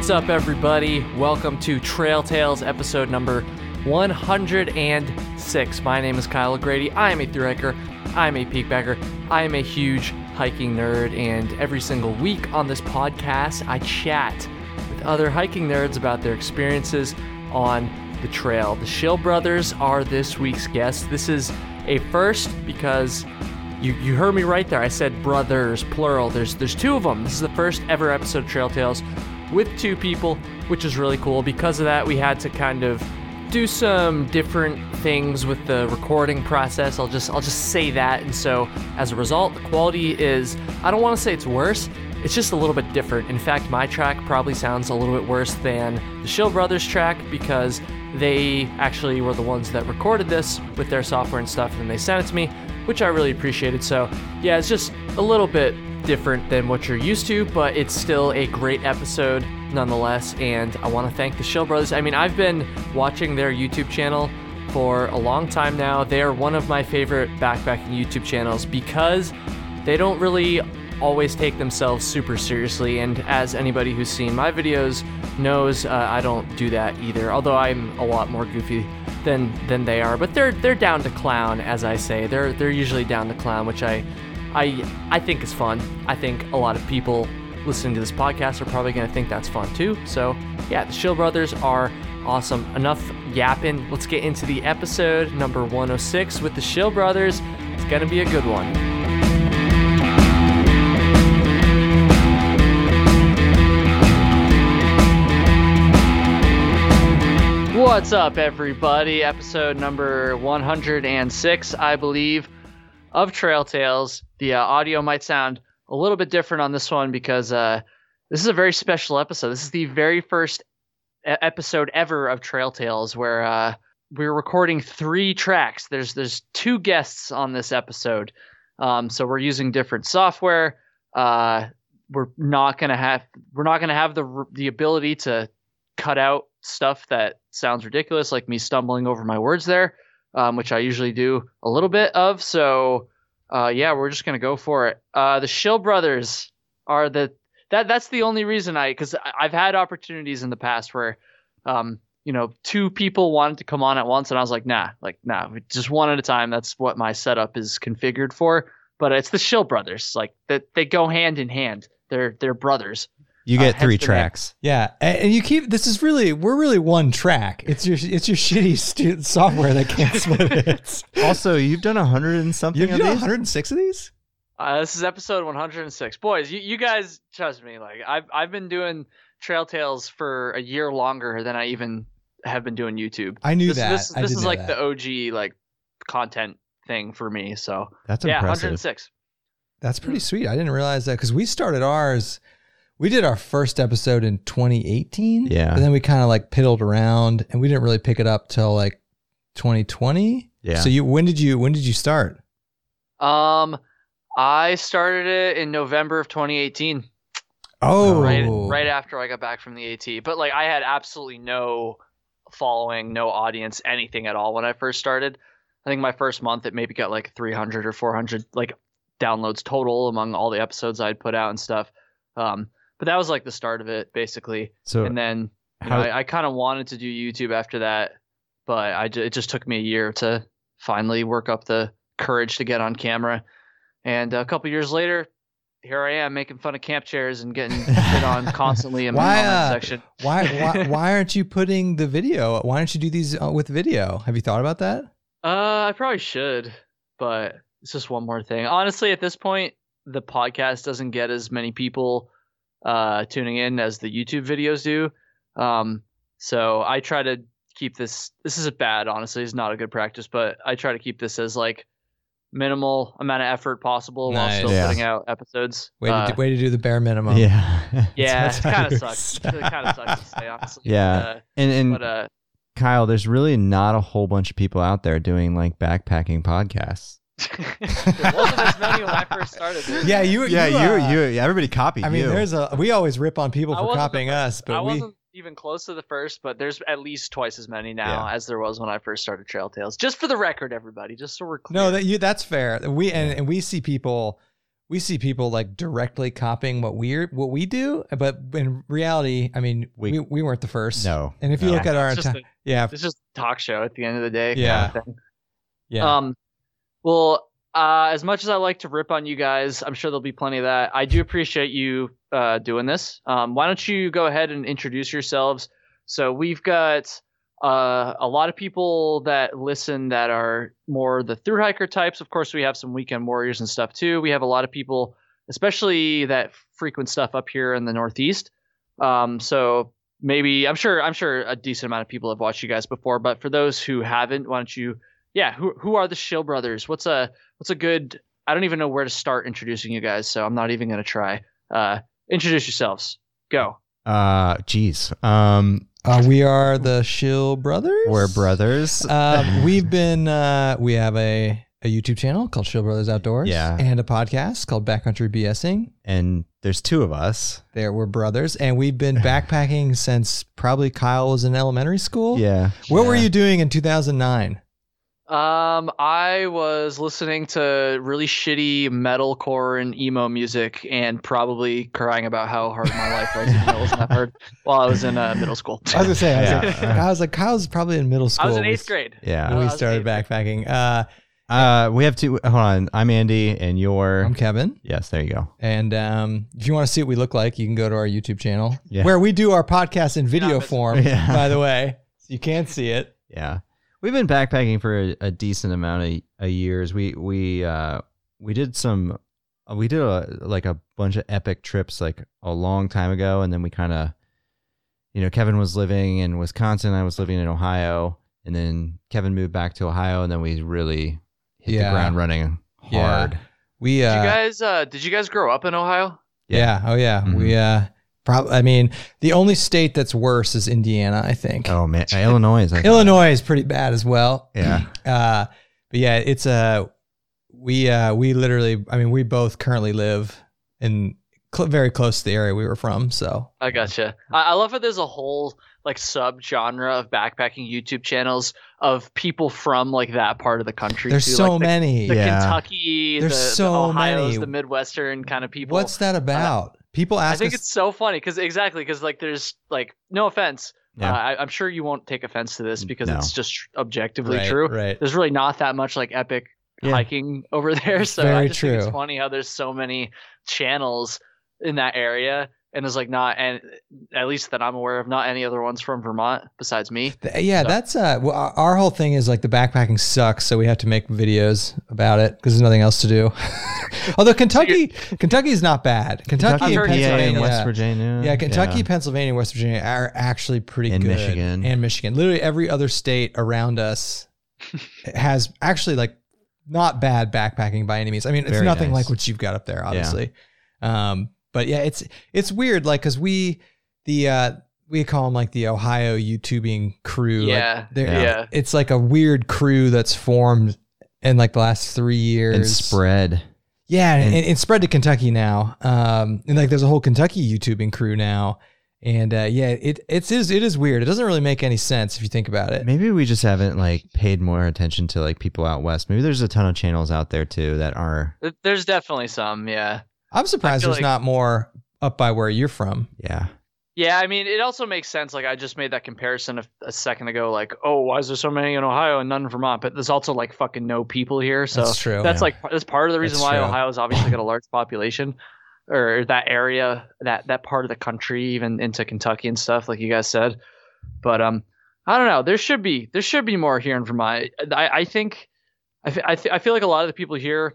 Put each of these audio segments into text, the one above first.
What's up, everybody? Welcome to Trail Tales episode number 106. My name is Kyle O'Grady. I am a thru hiker, I am a peak bagger, I am a huge hiking nerd, and every single week on this podcast, I chat with other hiking nerds about their experiences on the trail. The Shill brothers are this week's guests. This is a first because you, you heard me right there. I said brothers, plural. There's there's two of them. This is the first ever episode of Trail Tales with two people, which is really cool. Because of that, we had to kind of do some different things with the recording process. I'll just I'll just say that. And so as a result, the quality is I don't want to say it's worse. It's just a little bit different. In fact, my track probably sounds a little bit worse than the Shill Brothers track because they actually were the ones that recorded this with their software and stuff, and they sent it to me, which I really appreciated. So, yeah, it's just a little bit different than what you're used to, but it's still a great episode nonetheless. And I want to thank the Shill Brothers. I mean, I've been watching their YouTube channel for a long time now. They are one of my favorite backpacking YouTube channels because they don't really always take themselves super seriously. And as anybody who's seen my videos knows, uh, I don't do that either. Although I'm a lot more goofy than than they are. But they're they're down to clown, as I say. They're they're usually down to clown, which I I I think is fun. I think a lot of people listening to this podcast are probably going to think that's fun too. So yeah, the Shill Brothers are awesome. Enough yapping. Let's get into the episode number 106 with the Shill Brothers. It's going to be a good one. What's up, everybody? Episode number 106, I believe, of Trail Tales. The uh, audio might sound a little bit different on this one because uh, this is a very special episode. This is the very first episode ever of Trail Tales where uh, we're recording three tracks. There's there's two guests on this episode, um, so we're using different software. Uh, we're not gonna have we're not gonna have the the ability to cut out stuff that sounds ridiculous, like me stumbling over my words there, um, which I usually do a little bit of. So, uh, yeah, we're just gonna go for it. Uh, the Shill brothers are the that that's the only reason I because I've had opportunities in the past where, um, you know, two people wanted to come on at once, and I was like, nah, like nah, just one at a time. That's what my setup is configured for. But it's the Shill brothers, like that they go hand in hand. They're they're brothers. You Uh, get hence three the name. tracks. Yeah, and, and you keep this is really we're really one track. It's your it's your shitty stu- software that can't split it. Also, you've done a hundred and something You've of done these. 106 of these. Uh, this is episode 106. Boys, you, you guys trust me. Like I've I've been doing Trail Tales for a year longer than I even have been doing YouTube. I knew this, that. This, I this is like that. the OG like content thing for me. So That's yeah, impressive. 106. That's pretty sweet. I didn't realize that because we started ours. We did our first episode in 2018. Yeah. and then we kind of like piddled around, and we didn't really pick it up till like 2020. Yeah. So you when did you when did you start? Um, I started it in November of 2018. Oh, right right after I got back from the AT. But like I had absolutely no following, no audience, anything at all when I first started. I think my first month it maybe got like 300 or 400 like downloads total among all the episodes I'd put out and stuff. Um, but that was like the start of it basically. So and then how- know, I, I kind of wanted to do YouTube after that, but I it just took me a year to finally work up the courage to get on camera. And a couple years later, here I am making fun of camp chairs and getting hit on constantly in my Why, comment uh, section. why why why aren't you putting the video? Why don't you do these uh, with video? Have you thought about that? Uh, I probably should, but it's just one more thing. Honestly, at this point, the podcast doesn't get as many people uh, tuning in as the YouTube videos do. Um, so I try to keep this. This is bad, honestly. It's not a good practice, but I try to keep this as like minimal amount of effort possible while still Yeah. putting out episodes. Way Uh, to do, way to do the bare minimum. yeah, yeah, That's it kind of sucks. It kind of sucks to say, honestly. Yeah. Uh, and and but uh, Kyle, there's really not a whole bunch of people out there doing like backpacking podcasts. There wasn't as many when I first started. dude. Yeah, you. Yeah, you, you, uh, you, everybody copied I mean, you. there's a. We always rip on people I for wasn't the copying us, but I we. wasn't even close to the first, but there's at least twice as many now as there was when I first started Trail Tales. Just for the record, everybody, just so we're clear. No, that you. That's fair. We and, and we see people we see people like directly copying what we what we do, but in reality, I mean, we We- we, weren't the first. No. And if you No. look at our It's just, entire, a, yeah, it's just a talk show at the end of the day. kind Yeah. of thing. yeah, Um, well, uh, as much as I like to rip on you guys, I'm sure there'll be plenty of that. I do appreciate you uh, doing this. Um, why don't you go ahead and introduce yourselves? So we've got uh, a lot of people that listen that are more the through hiker types. Of course, we have some weekend warriors and stuff too. We have a lot of people, especially that frequent stuff up here in the Northeast. Um, so maybe I'm sure I'm sure a decent amount of people have watched you guys before, but for those who haven't, why don't you? Yeah, who who are the Shill brothers? What's a what's a good? I don't even know where to start introducing you guys, so I'm not even gonna try. Uh, introduce yourselves. Go. Uh, geez. Um, uh, we are the Shill brothers. we're brothers. Um, we've been uh, we have a a YouTube channel called Shill Brothers Outdoors. Yeah. and a podcast called Backcountry BSing. and there's two of us. There, we're brothers, and we've been backpacking since probably Kyle was in elementary school. Yeah. What were you doing in 2009? Um, I was listening to really shitty metalcore and emo music, and probably crying about how hard my life was in Hills and Effort while I was in uh, middle school. I was gonna say, I was, Yeah. like, I was like, Kyle's probably in middle school. I was in eighth grade. Yeah. we I was in started backpacking. Uh, Uh, we have two. Hold on. I'm Andy, and you're. I'm Kevin, yes. There you go. and um, if you want to see what we look like, you can go to our YouTube channel Yeah. where we do our podcast in video missing- form. Yeah. By the way, so you can't see it. Yeah. We've been backpacking for a, a decent amount of, of years. We we uh we did some uh, we did a, like a bunch of epic trips like a long time ago and then we kind of you know Kevin was living in Wisconsin, I was living in Ohio, and then Kevin moved back to Ohio and then we really hit Yeah. the ground running Yeah. hard. We Did uh, you guys? Uh, did you guys grow up in Ohio? yeah. oh yeah, Mhm. we uh, probably. I mean, the only state that's worse is Indiana. I think Oh man, uh, Illinois is like Illinois is pretty bad as well. Yeah. Uh, but yeah, it's uh, we uh, we literally. I mean, we both currently live in cl- very close to the area we were from. So I gotcha. I, I love that there's a whole like sub genre of backpacking YouTube channels of people from like that part of the country. there's too. so like, the, many. The Yeah. Kentucky, There's the, so the Ohio's, many. the Midwestern kind of people. What's that about? People ask. I think us. it's so funny because exactly because like there's like no offense. Yeah. Uh, I, I'm sure you won't take offense to this because No. it's just objectively right, true. Right. There's really not that much like epic Yeah. hiking over there, so I Very just think true. it's funny how there's so many channels in that area, and there's like not and at least that I'm aware of, not any other ones from Vermont besides me. Th- Yeah, So- that's uh. Well, our- our whole thing is like the backpacking sucks, so we have to make videos about it because there's nothing else to do. Although Kentucky, Kentucky is not bad. Kentucky, I've and heard PA Pennsylvania, and West Virginia. Yeah, Kentucky, Pennsylvania, West Virginia are actually pretty And good. Michigan. And Michigan. Literally every other state around us has actually like not bad backpacking by any means. I mean, it's Very nothing nice. like what you've got up there, obviously. Um, but yeah, it's it's weird, like because we the uh we call them like the Ohio YouTubing crew. Yeah, they're- yeah. It's like a weird crew that's formed in like the last three years. and spread. Yeah, and, And- and it's spread to Kentucky now. Um, and like there's a whole Kentucky YouTubing crew now. And uh, yeah, it it's is it is weird. It doesn't really make any sense if you think about it. Maybe we just haven't like paid more attention to like people out west. Maybe there's a ton of channels out there too that are There's definitely some, yeah. I'm surprised feel there's like- not more up by where you're from. yeah. Yeah, I mean, it also makes sense. Like I just made that comparison a, a second ago. Like, oh, why is there so many in Ohio and none in Vermont? But there's also like fucking no people here. So That's true. that's yeah. like that's part of the reason That's why true. Ohio's obviously got a large population, or that area, that that part of the country, even into Kentucky and stuff, like you guys said. But um, I don't know. There should be there should be more here in Vermont. I, I think I, fe- I, fe- I feel like a lot of the people here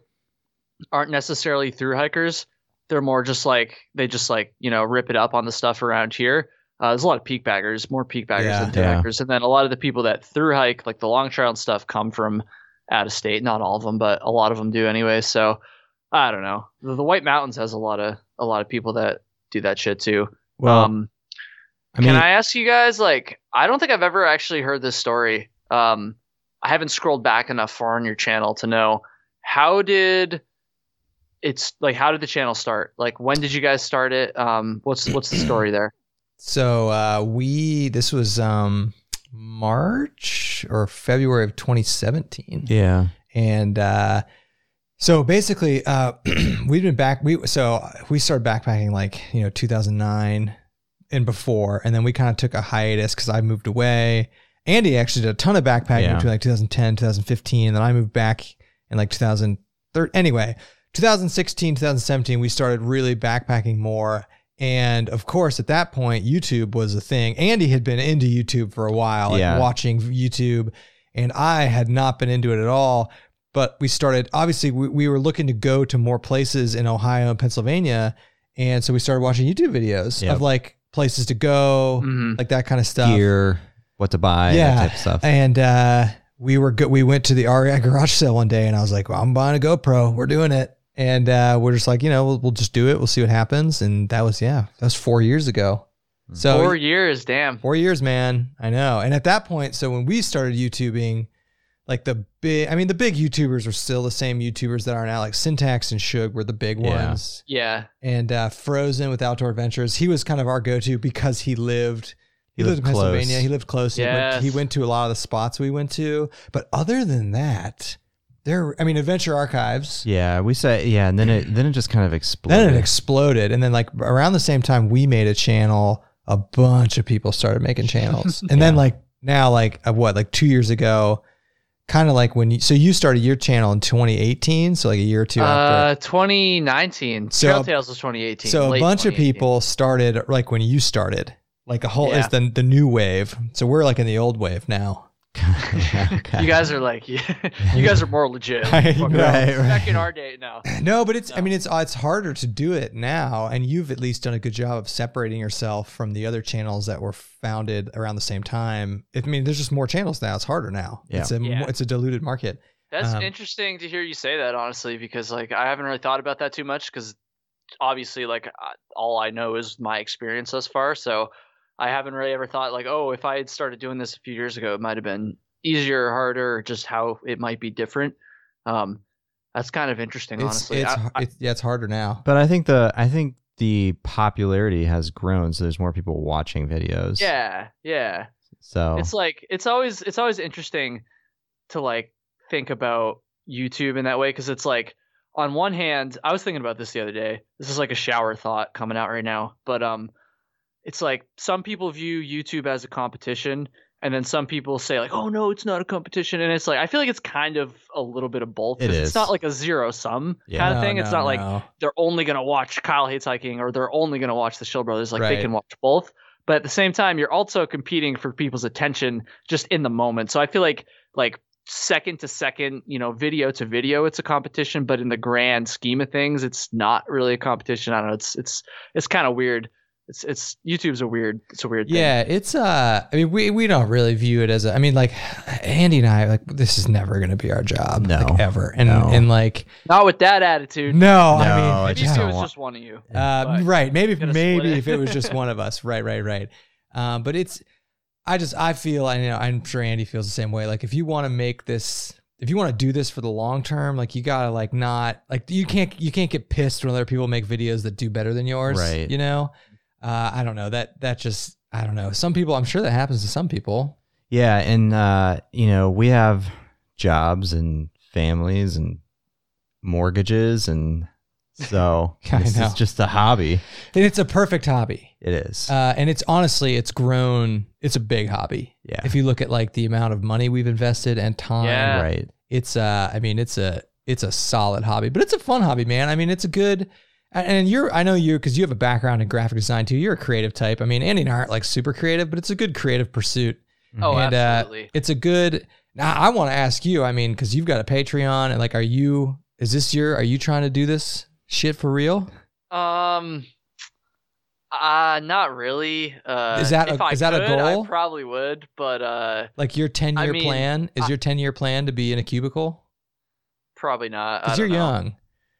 aren't necessarily through hikers. They're more just like they just like you know rip it up on the stuff around here. Uh, there's a lot of peak baggers, more peak baggers Yeah. than through Yeah. hikers, and then a lot of the people that through hike like the long trail and stuff come from out of state. Not all of them, but a lot of them do anyway. So I don't know. The, the White Mountains has a lot of a lot of people that do that shit too. Well, um, I mean, can I ask you guys like I don't think I've ever actually heard this story. Um I haven't scrolled back enough far on your channel to know how did it's like how did the channel start? Like when did you guys start it? Um what's what's the story there? So uh, we this was um, March or February of 2017. yeah. and uh, So basically, uh, we've been back. We so we started backpacking like you know 2009 and before, and then we kind of took a hiatus because I moved away. Andy actually did a ton of backpacking Yeah. between like 2010, 2015, and then I moved back in like 2013. Anyway, 2016, 2017, we started really backpacking more. And of course, at that point, YouTube was a thing. Andy had been into YouTube for a while, like Yeah. watching YouTube, and I had not been into it at all. But we started, obviously, we, we were looking to go to more places in Ohio and Pennsylvania. And so we started watching YouTube videos Yep. of like places to go, Mhm. like that kind of stuff. Gear, what to buy, Yeah. that type of stuff. And uh, we were go- we went to the REI garage sale one day, and I was like, well, "I'm buying a GoPro. We're doing it." And uh, we're just like, you know, we'll, we'll just do it. We'll see what happens. And that was yeah, that was four years ago. So Four years, damn. Four years, man. I know. And at that point, so when we started YouTubing, like the big, I mean, the big YouTubers were still the same YouTubers that are now. Like Sintax and Shug were the big Yeah. ones. Yeah. And uh, Frozen with Outdoor Adventures, he was kind of our go to because he lived. He, He lived, lived in close. Pennsylvania. He lived close. He, went, he went to a lot of the spots we went to. But other than that, there, I mean, Adventure Archives. yeah, we said yeah, and then it then it just kind of exploded. Then it exploded. And then, like, around the same time we made a channel, a bunch of people started making channels. And then, like, now, like, uh, what, like two years ago, kind of like when you, so you started your channel in 2018. So, like, a year or two after. Uh, 2019. So- Trail Tales was 2018. So, a bunch of people started like when you started, like, a whole, Yeah. it's the, the new wave. So, we're like in the old wave now. Okay. You guys are like, you guys are more legit. I Fucking know. Right, right. Back in our day now. No, but it's I mean it's it's harder to do it now and you've at least done a good job of separating yourself from the other channels that were founded around the same time. I mean there's just more channels now. It's harder now. Yeah. It's a Yeah. it's a diluted market. That's Um, interesting to hear you say that, honestly, because like I haven't really thought about that too much because obviously, like all I know is my experience thus far. So I haven't really ever thought like, oh, if I had started doing this a few years ago, it might have been easier or harder, just how it might be different. Um, that's kind of interesting, It's honestly. it's, I- it's yeah, it's harder now. But I think the I think the popularity has grown, so there's more people watching videos. yeah, yeah. So it's like it's always it's always interesting to like think about YouTube in that way because it's like on one hand I was thinking about this the other day this is like a shower thought coming out right now but um it's like some people view YouTube as a competition and then some people say like oh no it's not a competition and it's like I feel like it's kind of a little bit of both It 'cause is. it's not like a zero sum Yeah. kind of No, thing it's no, not like they're only going to watch Kyle Hates Hiking or they're only going to watch the Shill Brothers. Like they can watch both. But at the same time, you're also competing for people's attention just in the moment. So I feel like like second to second, you know, video to video, it's a competition. But in the grand scheme of things, it's not really a competition. I don't know. It's it's it's kind of weird. It's it's YouTube's a weird it's a weird thing. Yeah, it's uh I mean we we don't really view it as a I mean like Andy and I like this is never going to be our job No. like ever. And No. and like Not with that attitude. no, No, I mean I Maybe just if it was want- just one of you. Uh, right. Maybe if maybe it. if it was just one of us. Right. Right. Right. Um, but it's I just I feel I know I'm sure Andy feels the same way. Like if you want to make this if you want to do this for the long term, like you gotta like not like you can't you can't get pissed when other people make videos that do better than yours. Right. You know? Uh, I don't know. That that just I don't know. Some people I'm sure that happens to some people. yeah, and uh, you know we have jobs and families and mortgages, and so I this know. is just a hobby. And it's a perfect hobby. It is. Uh, and it's honestly, it's grown. It's a big hobby. yeah. If you look at like the amount of money we've invested and time, Yeah. right. it's uh i mean it's a it's a solid hobby but it's a fun hobby man i mean it's a good and- you're i know you because you have a background in graphic design too you're a creative type i mean andy and i aren't like super creative but it's a good creative pursuit Oh, and absolutely. uh it's a good now i want to ask you i mean because you've got a patreon and like are you is this your are you trying to do this shit for real Um, uh, not really. Uh, Is that a- is that a goal? I probably would, but uh, like your 10 year I mean, plan is I- your 10 year plan to be in a cubicle probably not. Because you're know. young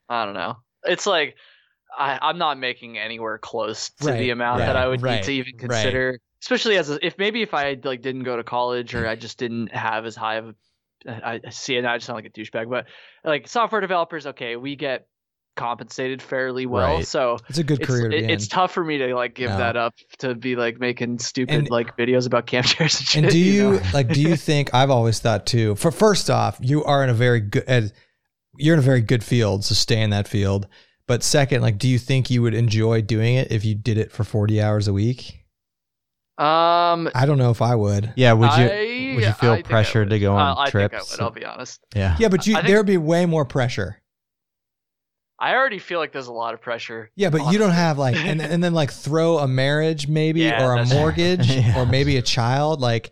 I don't know. It's like I, I'm not making anywhere close to Right, the amount right, that I would right, need to even consider. Especially as a, if maybe if I like didn't go to college or mm. I just didn't have as high of a I I see it now I just sound like a douchebag, but like software developers, okay, we get compensated fairly well, Right. so it's a good it's, career it- it's tough for me to like give No. that up to be like making stupid And- like videos about camp chairs and shit. And do you know? like? Do you think I've always thought too? For first off, you are in a very good. You're in a very good field, so stay in that field. But second, like, do you think you would enjoy doing it if you did it for 40 hours a week? Um, I don't know if I would. Yeah, would you I, would you feel I pressured to go on Uh, I trips? think I would. I'll be honest. yeah. Yeah, but you think- there would be way more pressure. I already feel like there's a lot of pressure. Yeah, but you don't have like and and then like throw a marriage maybe Yeah, or a mortgage Yeah. or maybe a child like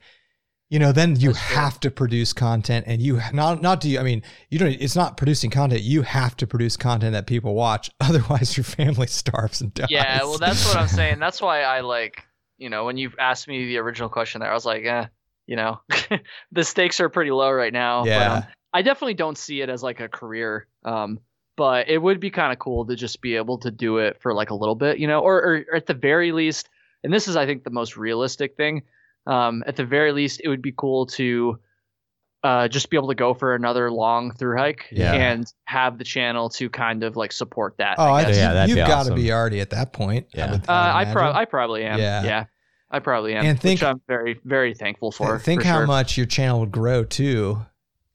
you know then you have to produce content and you not not do you I mean you don't it's not producing content you have to produce content that people watch otherwise your family starves and dies. Yeah, well, that's what I'm saying. That's why I like, you know, when you asked me the original question there, I was like, eh, you know, the stakes are pretty low right now. But, yeah. um, I definitely don't see it as like a career. Um, but it would be kind of cool to just be able to do it for like a little bit, you know, or, or, or at the very least, and this is, I think, the most realistic thing. Um, at the very least, it would be cool to uh, just be able to go for another long through hike Yeah. and have the channel to kind of like support that. Oh, I guess. Yeah, that'd you've got to awesome. be already at that point. I Yeah. would- Uh, I, I, pro- I probably am. Yeah. Yeah. I probably am. And think- which I'm very, very thankful for. think for how sure. much your channel would grow too,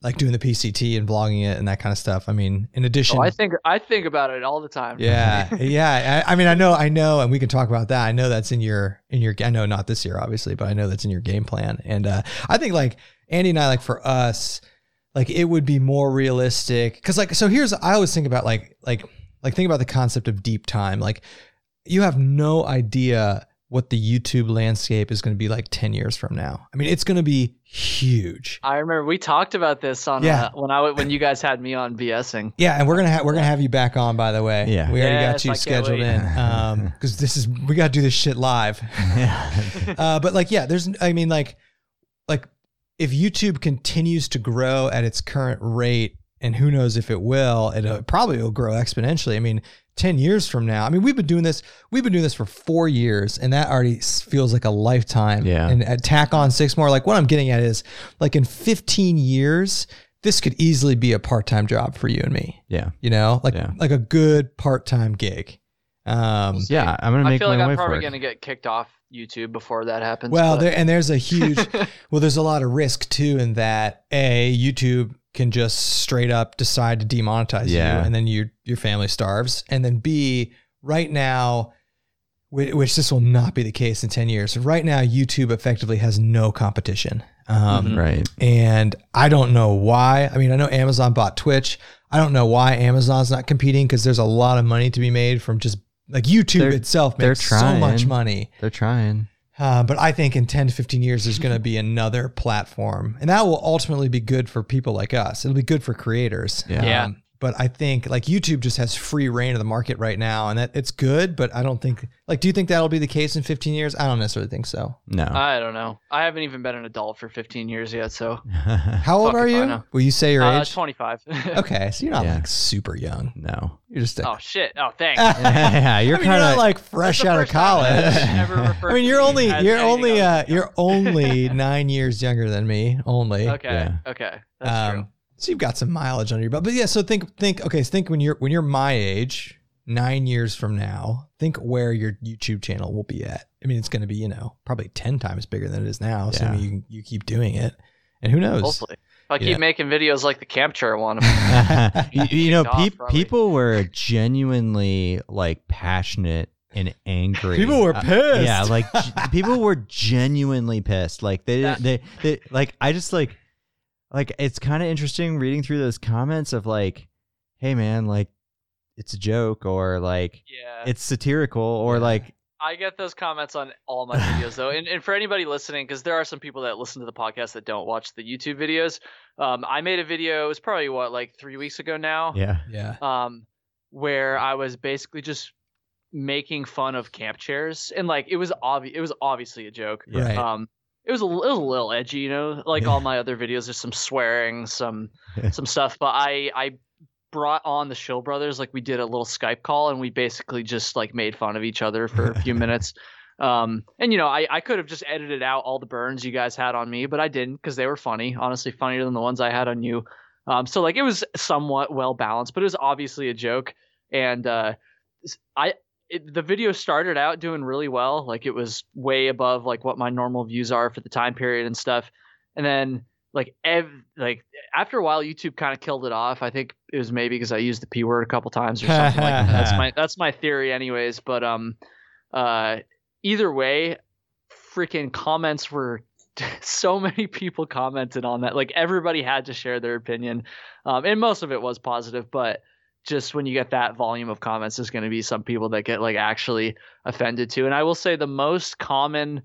like doing the PCT and vlogging it and that kind of stuff. I mean, in addition, Oh, I think I think about it all the time. yeah, yeah. I, I mean, I know, I know, and we can talk about that. I know that's in your in your. I know not this year, obviously, but I know that's in your game plan. And uh, I think like Andy and I, like for us, like it would be more realistic because like so here's I always think about like like like think about the concept of deep time. Like you have no idea what the YouTube landscape is going to be like 10 years from now. I mean, it's going to be huge. I remember we talked about this on Yeah. uh, when I when you guys had me on BSing. Yeah, and we're gonna have we're gonna have you back on. By the way, Yeah. we already got you I scheduled in. Um, because this is we got to do this shit live. uh, but like, yeah, there's, I mean, like, like if YouTube continues to grow at its current rate, and who knows if it will, it uh, probably will grow exponentially. I mean, 10 years from now, I mean, we've been doing this, we've been doing this for four years, and that already feels like a lifetime. Yeah. And at tack on six more, like what I'm getting at is like in 15 years, this could easily be a part time job for you and me, yeah. you know, like, Yeah. like a good part time gig. Um, Yeah. I'm gonna make I make feel my like I'm probably gonna get kicked off YouTube before that happens. Well, there and there's a huge well, there's a lot of risk too in that a YouTube can just straight up decide to demonetize Yeah. you, and then your your family starves, and then b right now, which this will not be the case in ten years. Right now, YouTube effectively has no competition. Um, Mhm. Right. and I don't know why. I mean, I know Amazon bought Twitch. I don't know why Amazon's not competing because there's a lot of money to be made from just like YouTube They're- itself they're makes so much money. They're trying. Uh, but I think in 10 to 15 years, there's going to be another platform. And that will ultimately be good for people like us. It'll be good for creators. Yeah. Yeah. But I think like YouTube just has free reign of the market right now. And that it's good. But I don't think, like, do you think that'll be the case in 15 years? I don't necessarily think so. No. I don't know. I haven't even been an adult for 15 years yet, so How old Fuck are you? know. Will you say your uh, age? 25. Okay. So you're not Yeah. like super young. no. You're just a, oh shit. Oh, thanks. yeah. You're I mean, kind of like fresh out of college. I've ever referred I mean, you're only you're only uh you're only nine years younger than me. Only. Okay. Yeah. Okay. That's true. So you've got some mileage under your belt. But yeah, so think think okay, so think when you're when you're my age, nine years from now, think where your YouTube channel will be at. I mean, it's going to be you know probably ten times bigger than it is now. So I Yeah. mean, you you keep doing it, and who knows? Hopefully. If I Yeah. keep making videos like the camp chair one, you, you know, Kicked off, peop people were genuinely like passionate and angry. People were Uh, pissed. yeah, like g- people were genuinely pissed. Like they, That- they, they, like I just like, like it's kind of interesting reading through those comments of like, hey man, like it's a joke or like yeah. it's satirical or Yeah. like I get those comments on all my videos though, and, and for anybody listening, because there are some people that listen to the podcast that don't watch the YouTube videos. Um, I made a video. It was probably what like three weeks ago now. yeah, yeah, Um, where I was basically just making fun of camp chairs, and like it was obvious. It was obviously a joke. yeah. Right. Um, it was a, it was a little edgy, you know, like all my other videos. There's some swearing, some some stuff, but I I brought on the Shill brothers. Like we did a little Skype call, and we basically just like made fun of each other for a few minutes. Um, and you know, I I could have just edited out all the burns you guys had on me, but I didn't because they were funny. Honestly, funnier than the ones I had on you. Um, so like it was somewhat well balanced, but it was obviously a joke. And uh, I it, the video started out doing really well. Like it was way above like what my normal views are for the time period and stuff. And then like ev- like after a while, YouTube kind of killed it off. I think it was maybe because I used the p word a couple times or something like that. That's my that's my theory, anyways. But um, uh, either way, freaking comments were so many people commented on that. Like everybody had to share their opinion, um, and most of it was positive. But just when you get that volume of comments, there's going to be some people that get like actually offended too. And I will say the most common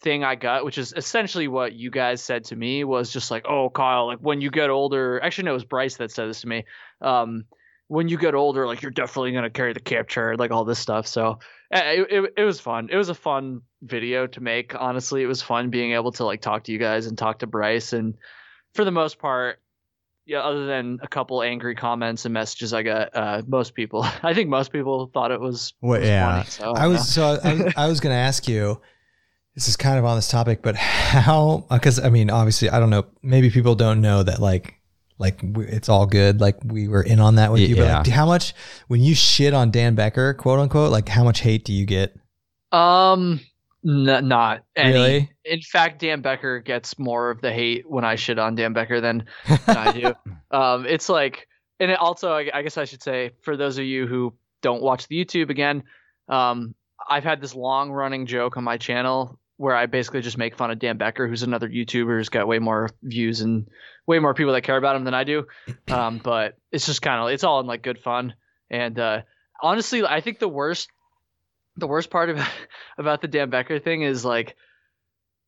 thing I got, which is essentially what you guys said to me, was just like, "Oh, Kyle, like when you get older." Actually, no, it was Bryce that said this to me. Um, when you get older, like you're definitely gonna carry the capture, like all this stuff. So it, it, it was fun. It was a fun video to make. Honestly, it was fun being able to like talk to you guys and talk to Bryce. And for the most part, yeah, other than a couple angry comments and messages I got, uh, most people, I think most people thought it was. What? was yeah. Funny, so, I was so I, I was going to ask you. This is kind of on this topic, but how? Because I mean, obviously, I don't know. Maybe people don't know that like like it's all good. Like we were in on that with you. But Yeah. like, how much when you shit on Dan Becker, quote unquote, like how much hate do you get? Um, n- not any. Really? In fact, Dan Becker gets more of the hate when I shit on Dan Becker than, than I do. Um, it's like, and it also, I, I guess I should say, for those of you who don't watch the YouTube again, um, I've had this long running joke on my channel where I basically just make fun of Dan Becker, who's another YouTuber who's got way more views and way more people that care about him than I do. Um, but it's just kind of, it's all in like good fun. And uh, honestly, I think the worst the worst part about about the Dan Becker thing is like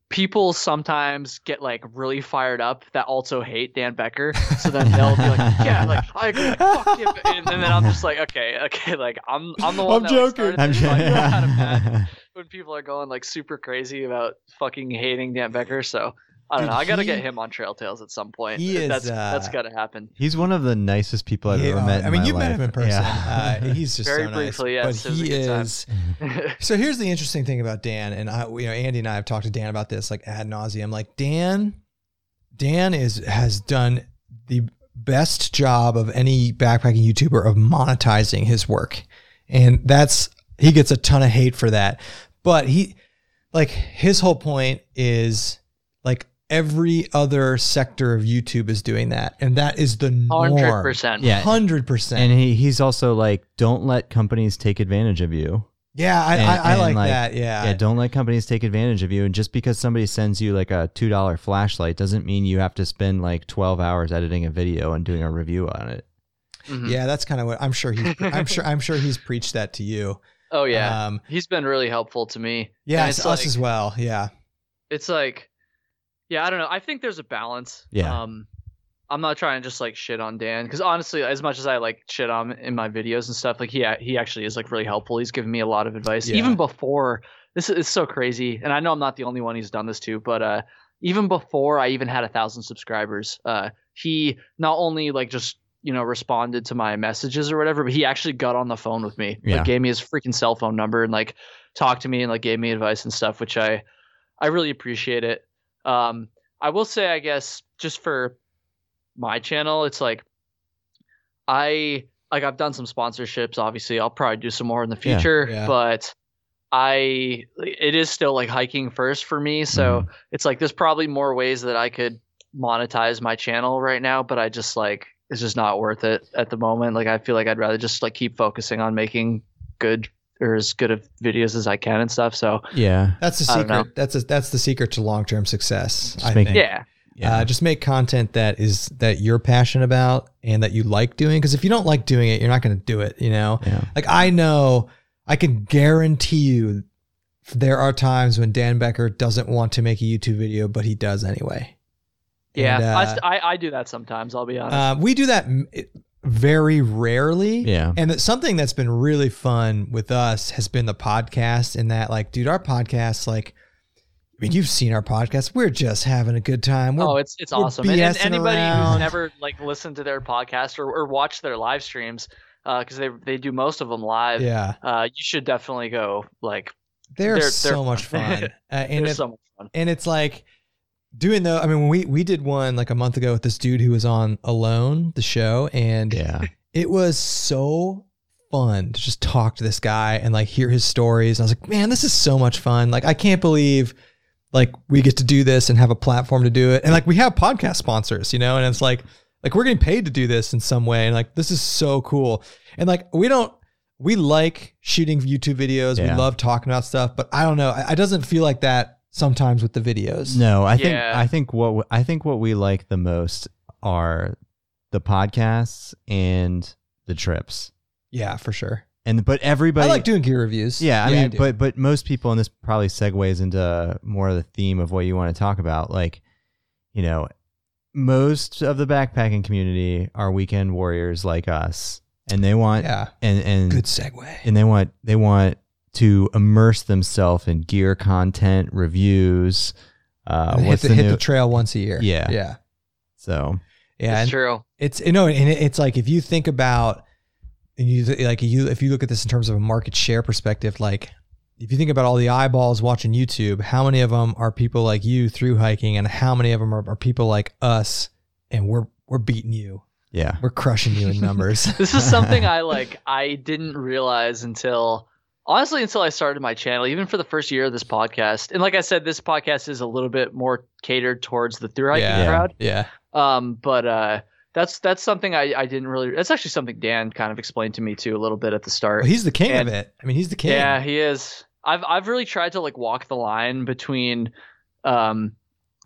people sometimes get like really fired up that also hate Dan Becker. So then they'll be like, "Yeah, like I agree, fuck Dan Becker." And, and then I'm just like, "Okay, okay, like I'm I'm the one I'm that joking. started I'm this, so I feel kind of bad joking. when people are going like super crazy about fucking hating Dan Becker." So I don't Dude, know. I got to he- get him on Trail Tales at some point. He is, that's that's uh, got to happen. He's one of the nicest people I've Yeah, ever met. I in mean, my you met life. him in person. Yeah. Uh, he's just Very so briefly, nice. yes, but it was a he is. So here's the interesting thing about Dan, and I, you know, Andy and I have talked to Dan about this like ad nauseum. Like Dan, Dan is has done the best job of any backpacking YouTuber of monetizing his work, and that's he gets a ton of hate for that. But he, like, his whole point is like every other sector of YouTube is doing that, and that is the norm. Hundred percent. Yeah. hundred percent. And he, he's also like, don't let companies take advantage of you. Yeah, I, And- I, I and, like, like, that. Yeah. Yeah, don't let companies take advantage of you. And just because somebody sends you like a two dollar flashlight doesn't mean you have to spend like twelve hours editing a video and doing a review on it. Mhm. yeah, that's kind of what I'm sure he's. I'm sure. I'm sure he's preached that to you. Oh yeah. Um, He's been really helpful to me. yeah, it's it's us like- as well. Yeah. it's like yeah i don't know i think there's a balance Yeah. um i'm not trying to just like shit on dan because honestly as much as i like shit on in my videos and stuff like he he actually is like really helpful he's given me a lot of advice Yeah. even before this is it's so crazy and i know i'm not the only one he's done this to but uh even before i even had a thousand subscribers uh he not only like just you know responded to my messages or whatever but he actually got on the phone with me Yeah. like gave me his freaking cell phone number and like talked to me and like gave me advice and stuff which i I really appreciate it. Um, I will say, I guess, just for my channel, it's like I like I've done some sponsorships. Obviously, I'll probably do some more in the future, Yeah. but I it is still like hiking first for me. So Mhm. it's like there's probably more ways that I could monetize my channel right now, but I just like it's just not worth it at the moment. Like I feel like I'd rather just like keep focusing on making good or as good of videos as I can and stuff. So Yeah. That's the I don't know. secret. That's a, that's the secret to long term success. Just I make- think. yeah, Yeah. Uh, just make content that is that you're passionate about and that you like doing. Because if you don't like doing it, you're not going to do it. You know. yeah. Like I know, I can guarantee you, there are times when Dan Becker doesn't want to make a YouTube video, but he does anyway. yeah. And, I, uh, I I do that sometimes. I'll be honest. Uh, we do that m- very rarely. Yeah. And that something that's been really fun with us has been the podcast. In that, like, dude, our podcast, like, I mean, you've seen our podcast. We're just having a good time. We're, oh, it's it's awesome. And, and anybody around. who's never like listened to their podcast or, or watched their live streams, because they they do most of them live. yeah, Uh, you should definitely go. Like, they're, They're- they're so much fun. fun. Uh, and they're if, so much fun. and it's like doing though. I mean, when we we did one like a month ago with this dude who was on Alone, the show, and Yeah. it was so fun to just talk to this guy and like hear his stories. And I was like, man, this is so much fun. Like, I can't believe like we get to do this and have a platform to do it. And like we have podcast sponsors, you know, and it's like Like we're getting paid to do this in some way, and like this is so cool. And like we don't, we like shooting YouTube videos. Yeah. We love talking about stuff, but I don't know. I- It doesn't feel like that sometimes with the videos. No, I think Yeah. I think what I think what we like the most are the podcasts and the trips. Yeah, for sure. And but everybody I like doing gear reviews. Yeah, I mean, do. but but most people, and this probably segues into more of the theme of what you want to talk about. Like, you know, most of the backpacking community are weekend warriors like us, and they want yeah, and and good segue. and they want they want to immerse themselves in gear content reviews. Uh, And hit the, the hit new? the trail once a year. Yeah. yeah, so yeah. it's true. It's you know, and it's like if you think about, and you like you if you look at this in terms of a market share perspective, like if you think about all the eyeballs watching YouTube, how many of them are people like you through hiking, and how many of them are, are people like us, and we're we're beating you, yeah, we're crushing you in numbers. This is something I like. I didn't realize until honestly until I started my channel. Even for the first year of this podcast, and like I said, this podcast is a little bit more catered towards the through hiking yeah, crowd. yeah, Um, but uh, that's that's something I, I didn't really. That's actually something Dan kind of explained to me too a little bit at the start. well, he's the king And- of it. I mean, he's the king. Yeah, he is. I've I've really tried to like walk the line between um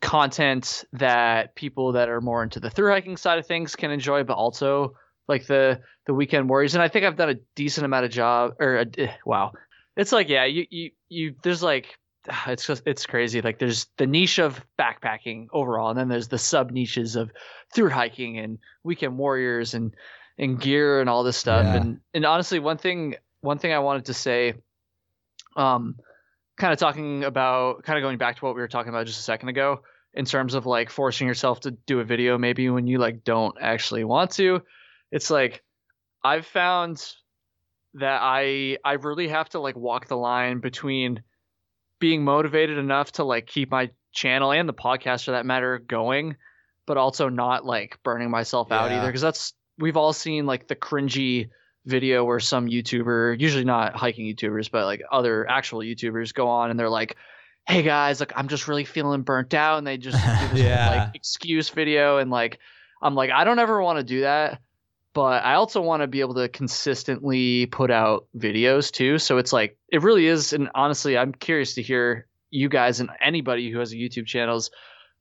content that people that are more into the through hiking side of things can enjoy, but also like the the weekend warriors. And I think I've done a decent amount of job. Or a, eh, wow, it's like yeah, you you you. There's like it's just it's crazy. Like there's the niche of backpacking overall, and then there's the sub niches of through hiking and weekend warriors and and gear and all this stuff. Yeah. And and honestly, one thing one thing I wanted to say, um, kind of talking about kind of going back to what we were talking about just a second ago in terms of like forcing yourself to do a video maybe when you like don't actually want to. It's like I've found that I I really have to like walk the line between being motivated enough to like keep my channel and the podcast for that matter going, but also not like burning myself out either because that's we've all seen like the cringy video where some YouTuber, usually not hiking YouTubers, but like other actual YouTubers go on and they're like, "Hey guys, like I'm just really feeling burnt out," and they just do this Yeah. like excuse video and like I'm like I don't ever want to do that, but I also want to be able to consistently put out videos too. So it's like it really is, and honestly, I'm curious to hear you guys and anybody who has a YouTube channel's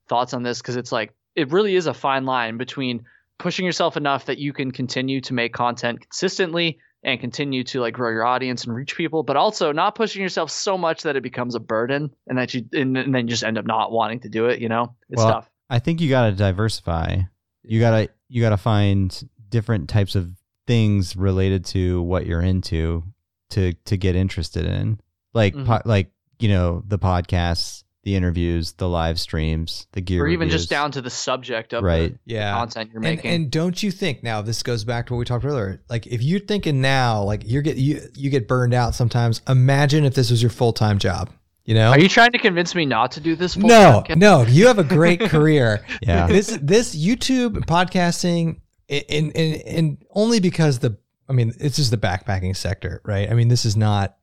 thoughts on this because it's like it really is a fine line between pushing yourself enough that you can continue to make content consistently and continue to like grow your audience and reach people, but also not pushing yourself so much that it becomes a burden and that you and, and then you just end up not wanting to do it. You know, it's Well, tough. I think you got to diversify. You gotta you gotta find different types of things related to what you're into to to get interested in, like Mhm. po- like you know the podcasts, the interviews, the live streams, the gear, Or even just down to the subject of right. the yeah. content you're And, making. and don't you think now this goes back to what we talked earlier? Like if you're thinking now, like you're get you you get burned out sometimes. Imagine if this was your full time job. You know? Are you trying to convince me not to do this? no, time? no. You have a great career. Yeah. This this YouTube podcasting, and and and only because the I mean it's just the backpacking sector, right? I mean this is not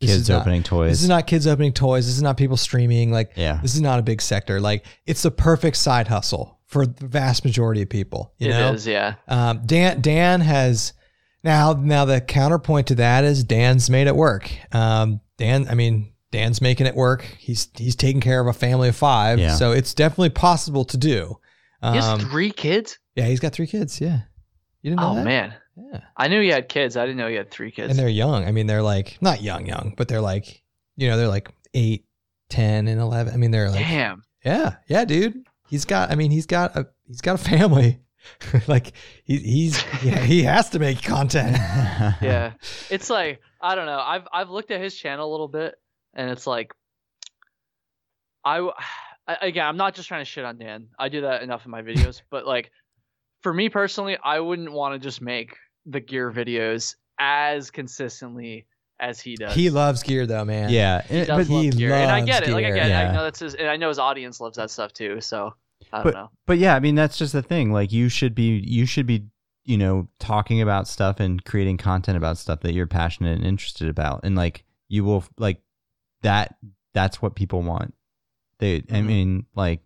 this Kids is not- opening toys. This is not kids opening toys. This is not people streaming. Like yeah. this is not a big sector. Like it's the perfect side hustle for the vast majority of people. You It know, is, yeah. um, Dan Dan has now now the counterpoint to that is Dan's made it work. Um, Dan, I mean Dan's making it work. He's he's taking care of a family of five, Yeah. so it's definitely possible to do. He has Um, three kids. Yeah, he's got three kids. Yeah, you didn't know Oh that? man, Yeah, I knew he had kids. I didn't know he had three kids. and they're young. I mean, they're like not young, young, but they're like you know they're like eight, ten, and eleven. I mean, they're like Damn. Yeah, yeah, dude. He's got. I mean, he's got a he's got a family. like he, he's yeah, he has to make content. Yeah. it's like I don't know. I've I've looked at his channel a little bit, and it's like I, w- I- again, I'm not just trying to shit on Dan. I do that enough in my videos, but like for me personally, I wouldn't want to just make the gear videos as consistently as he does. He loves gear though, man. yeah. He it- does but love he gear, and I loves get it. Like I gear. get it. Yeah. I know that's his, and I know his audience loves that stuff too. So I don't But- know. But yeah, I mean that's just the thing. Like you should be you should be, you know, talking about stuff and creating content about stuff that you're passionate and interested about. And like you will like that that's what people want. They I Mhm. mean, like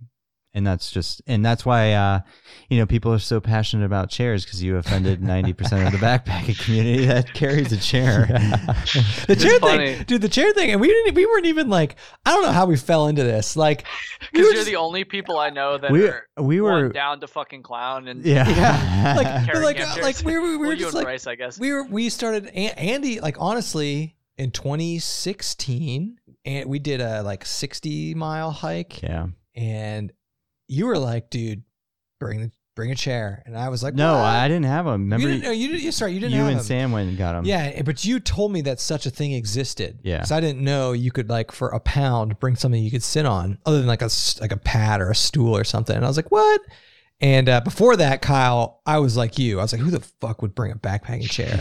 and that's just and that's why uh, you know people are so passionate about chairs because you offended ninety percent of the backpacking community that carries a chair. the chair funny. thing, dude. The chair thing, and we didn't. We weren't even like. I don't know how we fell into this. Like, Because you're just- the only people I know that we are we were down to fucking clown and yeah Yeah, like- like- camp like, we were- we were Well, just like- I guess. we were we started An- Andy like honestly in 2016 and we did a like 60 mile hike yeah. and you were like dude bring bring a chair and I was like No, "What?" I didn't have them. Remember, you didn't know you didn't sorry you didn't you and them. Sam went and got them. yeah but you told me that such a thing existed Yeah. so I didn't know you could like for a pound bring something you could sit on other than like a like a pad or a stool or something and I was like what and uh, before that Kyle I was like you I was like who the fuck would bring a backpacking chair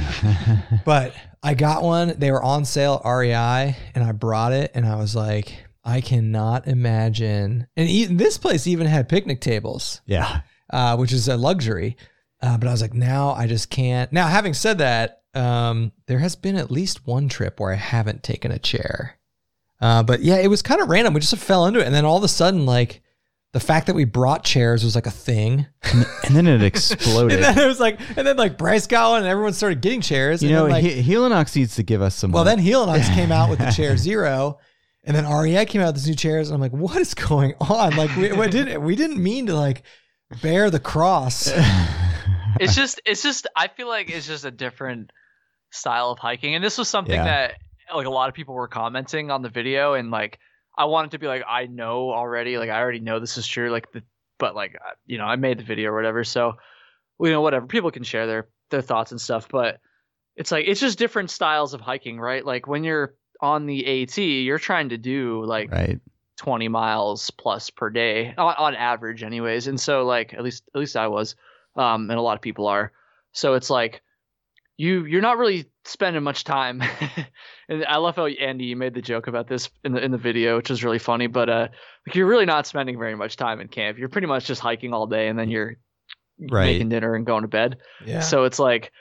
but I got one. They were on sale at REI, and I brought it, and I was like, I cannot imagine. And even, this place even had picnic tables, yeah. uh, which is a luxury. Uh, but I was like, now I just can't. Now, having said that, um, there has been at least one trip where I haven't taken a chair. Uh, but yeah, it was kind of random. We just fell into it, and then all of a sudden, like the fact that we brought chairs was like a thing. And then it exploded. and then it was like, and then like Bryce got one, and everyone started getting chairs. you and know, then, like, he, Helinox needs to give us some. Well, then Helinox came out with the Chair Zero, and then REI came out with these new chairs, and I'm like, what is going on? Like, we, we didn't we didn't mean to like bear the cross. it's just it's just I feel like it's just a different style of hiking. And this was something Yeah. that like a lot of people were commenting on the video and like I wanted to be like I know already, like I already know this is true like the but like you know, I made the video or whatever. So you know whatever, people can share their their thoughts and stuff, but it's like it's just different styles of hiking, right? Like when you're on the AT, you're trying to do like right. 20 miles plus per day on, on average anyways and so like at least at least i was um and a lot of people are so it's like you you're not really spending much time and i love how andy you made the joke about this in the in the video which was really funny but uh like you're really not spending very much time in camp you're pretty much just hiking all day and then you're Right. making dinner and going to bed Yeah. so it's like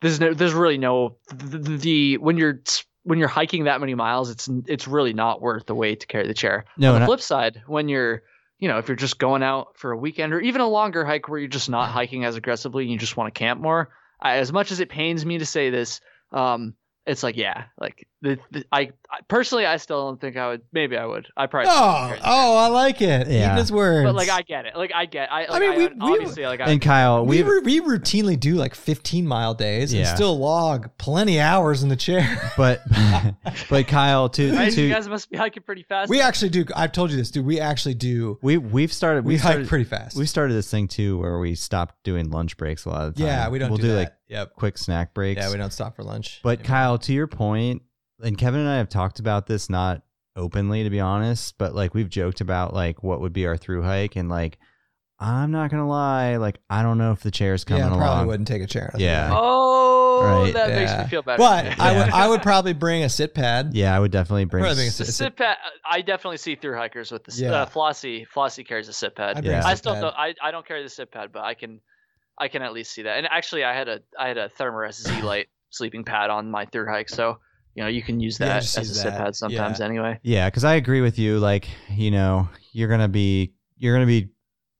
there's no there's really no the, the, the when you're when you're hiking that many miles it's it's really not worth the weight to carry the chair. No, on the I- flip side, when you're, you know, if you're just going out for a weekend or even a longer hike where you're just not hiking as aggressively and you just want to camp more, I, as much as it pains me to say this, um, it's like, yeah, like the, the I, I personally, I still don't think I would. Maybe I would. I probably. oh, oh, I like it. Yeah. Even his words. But like, I get it. Like, I get. I. Like, mean, I we- we- obviously like. I, and Kyle, we we we routinely do like 15 mile days and still log plenty hours in the chair. but but Kyle, to Right, you guys must be hiking pretty fast. we actually do. I've told you this, dude. We actually do. we we've started We, we hike started, pretty fast. we started this thing too where we stopped doing lunch breaks a lot of the time. yeah, we don't We'll do, do, that. like yep. quick snack breaks. Yeah, we don't stop for lunch. But anymore. Kyle, to your point, and Kevin and I have talked about this not openly to be honest, but like we've joked about like what would be our through hike and like I'm not gonna lie, like I don't know if the chair's coming yeah, probably along. wouldn't take a chair. Yeah. Oh, Right. that makes me feel better. But I would I would probably bring a sit pad. Yeah, I would definitely bring. Probably bring a s- The sit- sit pad. I definitely see through hikers with the s Yeah. uh, Flossie. Flossie carries a sit pad. I'd Yeah. a I sit still pad. don't. I, I don't carry the sit pad, but I can I can at least see that. And actually, I had a I had a Thermarest Z Lite sleeping pad on my third hike, so you know you can use that just as a use sit pad sometimes anyway. Yeah, because I agree with you. Like, you know, you're gonna be you're gonna be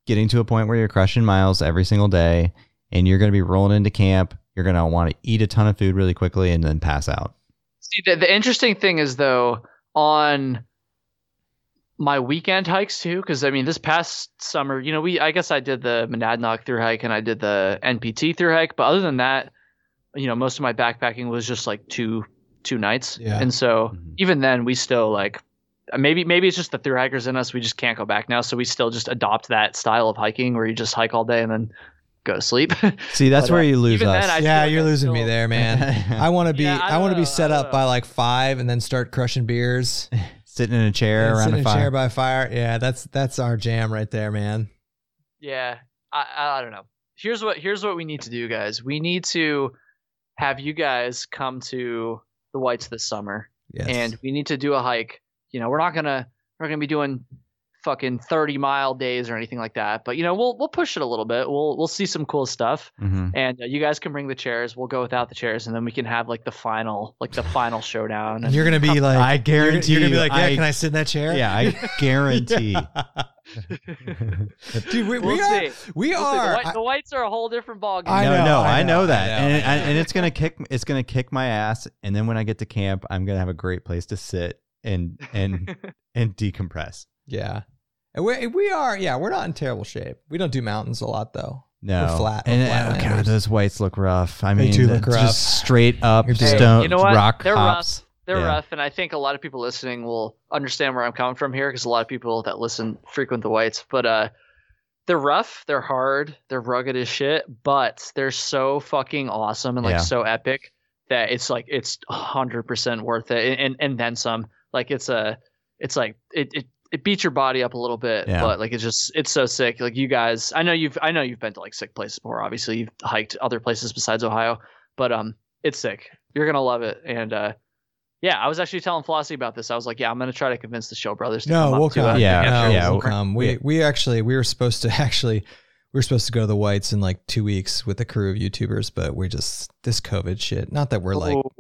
getting to a point where you're crushing miles every single day, and you're gonna be rolling into camp. You're gonna want to eat a ton of food really quickly and then pass out. See, the, the interesting thing is though on my weekend hikes too, because I mean this past summer, you know, we I guess I did the Monadnock through hike and I did the NPT through hike, but other than that, you know, most of my backpacking was just like two two nights, Yeah. and so Mhm. even then we still like maybe maybe it's just the through hikers in us we just can't go back now so we still just adopt that style of hiking where you just hike all day and then go to sleep See, that's But, where uh, you lose us. then, yeah, you're that's losing me there, man. I want to be Yeah, I I, want to don't be set up don't by like five and then start crushing beers. Sitting in a chair and around sit a a fire. chair by a fire. Yeah, that's that's our jam right there, man. Yeah, I, I I don't know. Here's what here's what we need to do, guys. We need to have you guys come to the Whites this summer, Yes. and we need to do a hike. You know, we're not gonna we're not gonna be doing fucking 30 mile days or anything like that. But you know, we'll we'll push it a little bit. We'll we'll see some cool stuff, Mhm. and uh, you guys can bring the chairs. We'll go without the chairs, and then we can have like the final like the final showdown. And And you're gonna be like, I you're, guarantee you're gonna be like, yeah, I- can I sit in that chair? Yeah, I guarantee. Dude, we, we We'll are, see. we We'll see. The, are. white, the whites are a whole different ballgame. I know, no, I I know, know, that, I know, and, I and, and it's gonna kick. It's gonna kick my ass, and then when I get to camp, I'm gonna have a great place to sit and and and decompress. yeah, and we we are. Yeah, we're not in terrible shape. We don't do mountains a lot though. No, We're flat- we're and uh. God, those whites look rough. I They mean, do look rough. Just straight up You're stone, you know what? rock They're hops. They're Yeah. rough, and I think a lot of people listening will understand where I'm coming from here because a lot of people that listen frequent the whites. But uh, they're rough, they're hard, they're rugged as shit, but they're so fucking awesome and like Yeah. so epic that it's like it's hundred percent worth it, and, and and then some. Like it's a, it's like it it. It beats your body up a little bit, Yeah. but like it's just it's so sick. Like you guys, I know you've I know you've been to like sick places before. Obviously, you've hiked other places besides Ohio, but um, it's sick. You're gonna love it, and uh, yeah, I was actually telling Flossie about this. I was like, yeah, I'm gonna try to convince the show brothers to No, come we'll up to come. it. Yeah, no, sure. yeah, we'll we'll- come. We we actually we were supposed to actually we were supposed to go to the Whites in like two weeks with a crew of YouTubers, but we're just this COVID shit. Not that we're like Oh,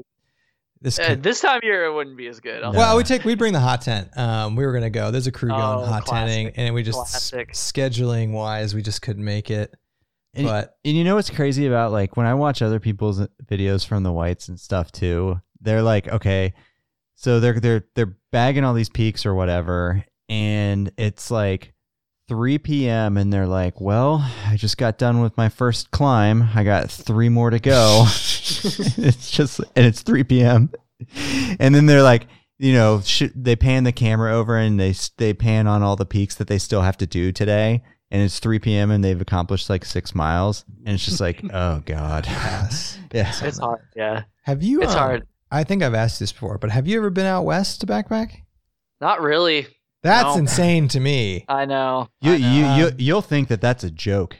this. uh, this time of year it wouldn't be as good. I'll Well, we take we bring the hot tent. Um, we were gonna go. There's a crew going Oh, hot tenting, and we just s- scheduling wise, we just couldn't make it. And, But and you know what's crazy about like when I watch other people's videos from the whites and stuff too, they're like, okay, so they're they're they're bagging all these peaks or whatever, and it's like 3 p.m. and they're like, well, I just got done with my first climb. I got three more to go. it's just and it's 3 p.m. and then they're like, you know, sh- they pan the camera over and they they pan on all the peaks that they still have to do today. And it's 3 p.m. and they've accomplished like six miles, and it's just like, oh god, yes. yeah. it's hard. Yeah, Have you? it's um, hard. I think I've asked this before, but have you ever been out west to backpack? Not really. That's No. insane to me. I know. You I know. you you you'll think that that's a joke.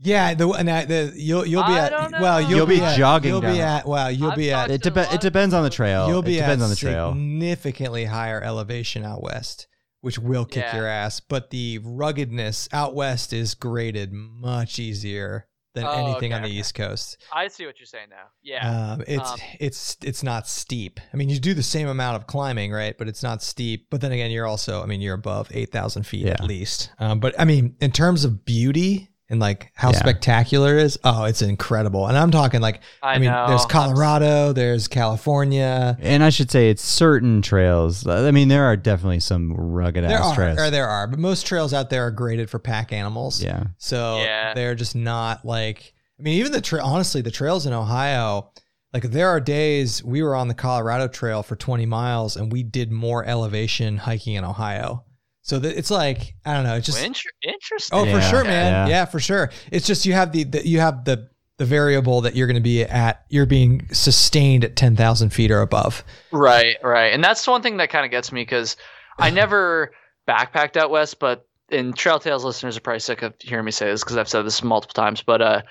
Yeah, the and I, the you'll you'll be I at well you'll, You'll be at, jogging You'll down be at well you'll I've be at It to depends. It depends on the trail. you'll it be depends at on the trail. significantly higher elevation out west, which will kick Yeah. your ass. But the ruggedness out west is graded much easier than Oh, anything okay, on the okay. East Coast. I see what you're saying now. Yeah. Um, it's Um, it's it's not steep. I mean, you do the same amount of climbing, right? But it's not steep. But then again, you're also, I mean, you're above eight thousand feet at least. Um, but I mean, in terms of beauty and like how Yeah. spectacular it is, oh, it's incredible. And I'm talking like, I, I, mean, know. there's Colorado, there's California. And I should say it's certain trails. I mean, there are definitely some rugged There ass are, trails. or there are, but most trails out there are graded for pack animals. yeah. So Yeah. they're just not like I mean, even the trail honestly, the trails in Ohio, like there are days we were on the Colorado Trail for 20 miles and we did more elevation hiking in Ohio. So that it's like, I don't know, it's just Inter- interesting. Oh, for Yeah. sure, man. Yeah. Yeah. for sure. It's just you have the, the you have the the variable that you're going to be at you're being sustained at 10,000 feet or above. Right, right. And that's one thing that kind of gets me because I never backpacked out west, but and Trail Tales listeners are probably sick of hearing me say this because I've said this multiple times. But uh,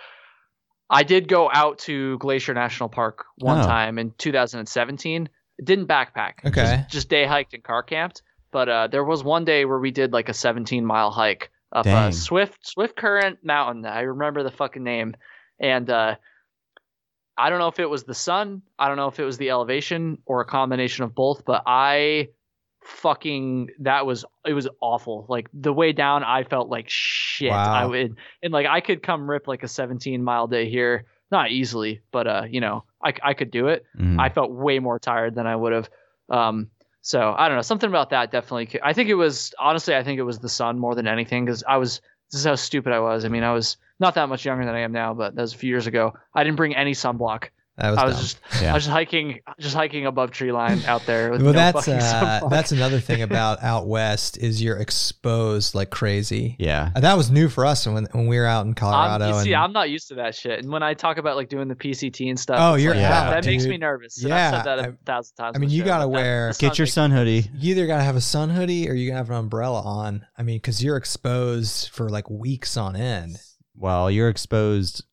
I did go out to Glacier National Park one Oh. time in 2017. Didn't backpack. Okay. Just, just day hiked and car camped. But uh, there was one day where we did like a 17 mile hike up uh, Dang. Swift Swiftcurrent Mountain. I remember the fucking name. And uh, I don't know if it was the sun, I don't know if it was the elevation or a combination of both, but I fucking that was it was awful. Like the way down, I felt like shit. Wow. I would and like I could come rip like a 17 mile day here, not easily, but uh, you know, I I could do it. Mhm. I felt way more tired than I would have. Um, so I don't know, something about that definitely. I think it was honestly, I think it was the sun more than anything because I was. This is how stupid I was. I mean, I was not that much younger than I am now, but that was a few years ago. I didn't bring any sunblock. That was, I was dumb. just Yeah. I was just hiking, just hiking above tree line out there. With well, no that's uh, that's another thing about out west is you're exposed like crazy. yeah. Uh, That was new for us when when we were out in Colorado. I'm, you see, and, I'm not used to that shit. And when I talk about like doing the PCT and stuff, Oh, you're like, out, That makes me nervous. And Yeah, I've said that a I- thousand times. I mean, you gotta but that- wear- the Get your sun hoodie. you either gotta have a sun hoodie or you gotta have an umbrella on. I mean, because you're exposed for like weeks on end. Well, you're exposed,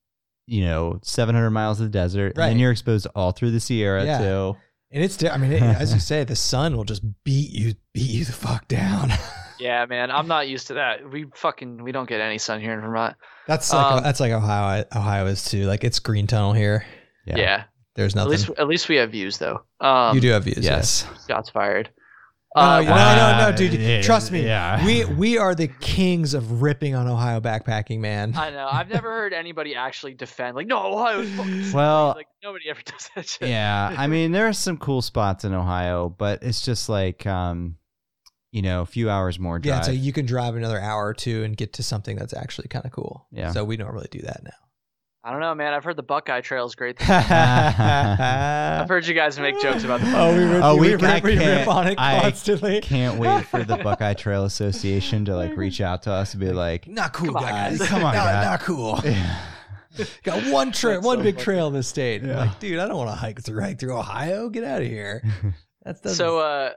you know, 700 miles of the desert, and Right. then you're exposed all through the Sierra Yeah. too. And it's, I mean, it, as you say, the sun will just beat you, beat you the fuck down. Yeah, man, I'm not used to that. We fucking we don't get any sun here in Vermont. That's like Um, that's like Ohio. Ohio is too. Like it's green tunnel here. Yeah. yeah. There's At nothing. least at least we have views though. Um, you do have views. Yes. shots fired. No, Uh, no, one- no, no, Uh, dude. yeah, trust me. yeah. We we are the kings of ripping on Ohio backpacking, man. I know. I've never heard anybody actually defend like, no, Ohio's fucking Well- like nobody ever does that shit. Yeah, I mean there are some cool spots in Ohio, but it's just like um, you know, a few hours more drive. Yeah, so you can drive another hour or two and get to something that's actually kind of cool. Yeah. So we don't really do that I don't know, man. I've heard the Buckeye Trail is great. I've heard you guys make jokes about the. Oh, we rip, Oh, we, we- rip, I we rip can't- on it I constantly. Can't wait for the Buckeye Trail Association to like reach out to us and be like, Not cool, Come guys. guys. Come on, not, guys. not cool. yeah. Got one trail, one so big funny. trail in this state. Yeah. Like, dude, I don't want to hike through hike through Ohio. Get out of here. That's, that's So, uh,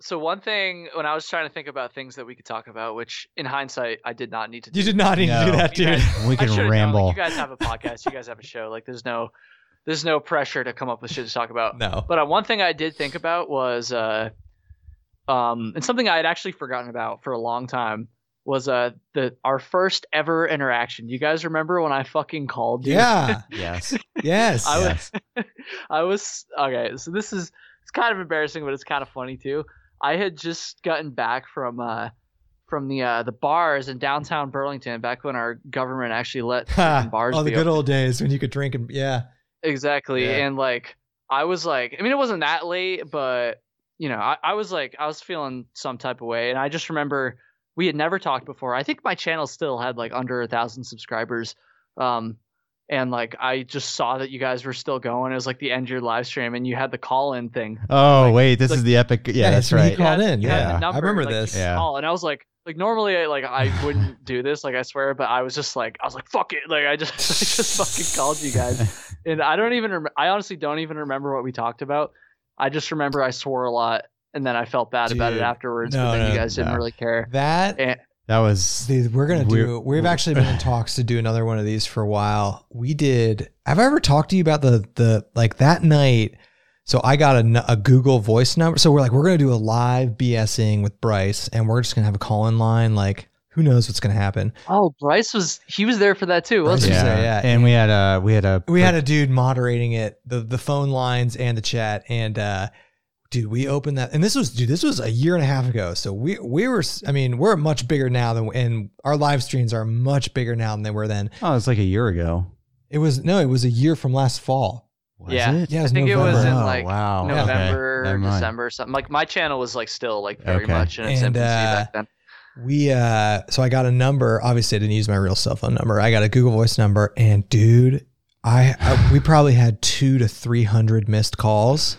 so one thing when I was trying to think about things that we could talk about, which in hindsight I did not need to. you do. did not need to do that, dude. guys- we can ramble. like, you guys have a podcast. You guys have a show. Like, there's no, there's no pressure to come up with shit to talk about. No. But uh, one thing I did think about was, uh, um, and something I had actually forgotten about for a long time was uh the our first ever interaction. You guys remember when I fucking called you? Yeah. yes. yes. I Yes. was, I was okay. So this is it's kind of embarrassing, but it's kind of funny too. I had just gotten back from uh from the uh the bars in downtown Burlington back when our government actually let bars oh, the good open. old days when you could drink and yeah. Exactly. Yeah. And like I was like I mean it wasn't that late, but you know, I, I was like I was feeling some type of way. And I just remember we had never talked before. I think my channel still had like under a thousand subscribers. Um and like I just saw that you guys were still going. It was like the end of your live stream and you had the call in thing. Oh Like- wait, this like- is the epic. Yeah, that's when he right. called You had- in. Yeah, the I remember like, this. Yeah. Call, and I was like, like normally, I, like I wouldn't do this, like I swear, but I was just like, I was like, fuck it, like I just, I just fucking called you guys, and I don't even, rem- I honestly don't even remember what we talked about. I just remember I swore a lot, and then I felt bad about it afterwards, no, but then no, you guys didn't really care. That And, That was Dude, we're gonna We're- do. We've actually been in talks to do another one of these for a while. We did. Have I ever talked to you about the the like that night? So I got a, a Google Voice number. So we're like, we're gonna do a live BSing with Bryce, and we're just gonna have a call in line. Like, who knows what's gonna happen? oh, Bryce was, he was there for that too, Bryce wasn't was he? there, yeah. And we had a we had a We had a dude moderating it, the the phone lines and the chat, and uh, dude, we opened that, and this was dude, this was a year and a half ago. So we we were, I mean, we're much bigger now than, and our live streams are much bigger now than they were then. oh, it's like a year ago. It was no, it was a year from last fall. Was Yeah. it? Yeah, it I was think it was November. in Oh, like wow. November, Never mind. December, or something. Like my channel was like still like very Okay. much in its And, infancy uh, back then. We uh so I got a number. Obviously, I didn't use my real cell phone number. I got a Google Voice number, and dude, I, I we probably had two to three hundred missed calls,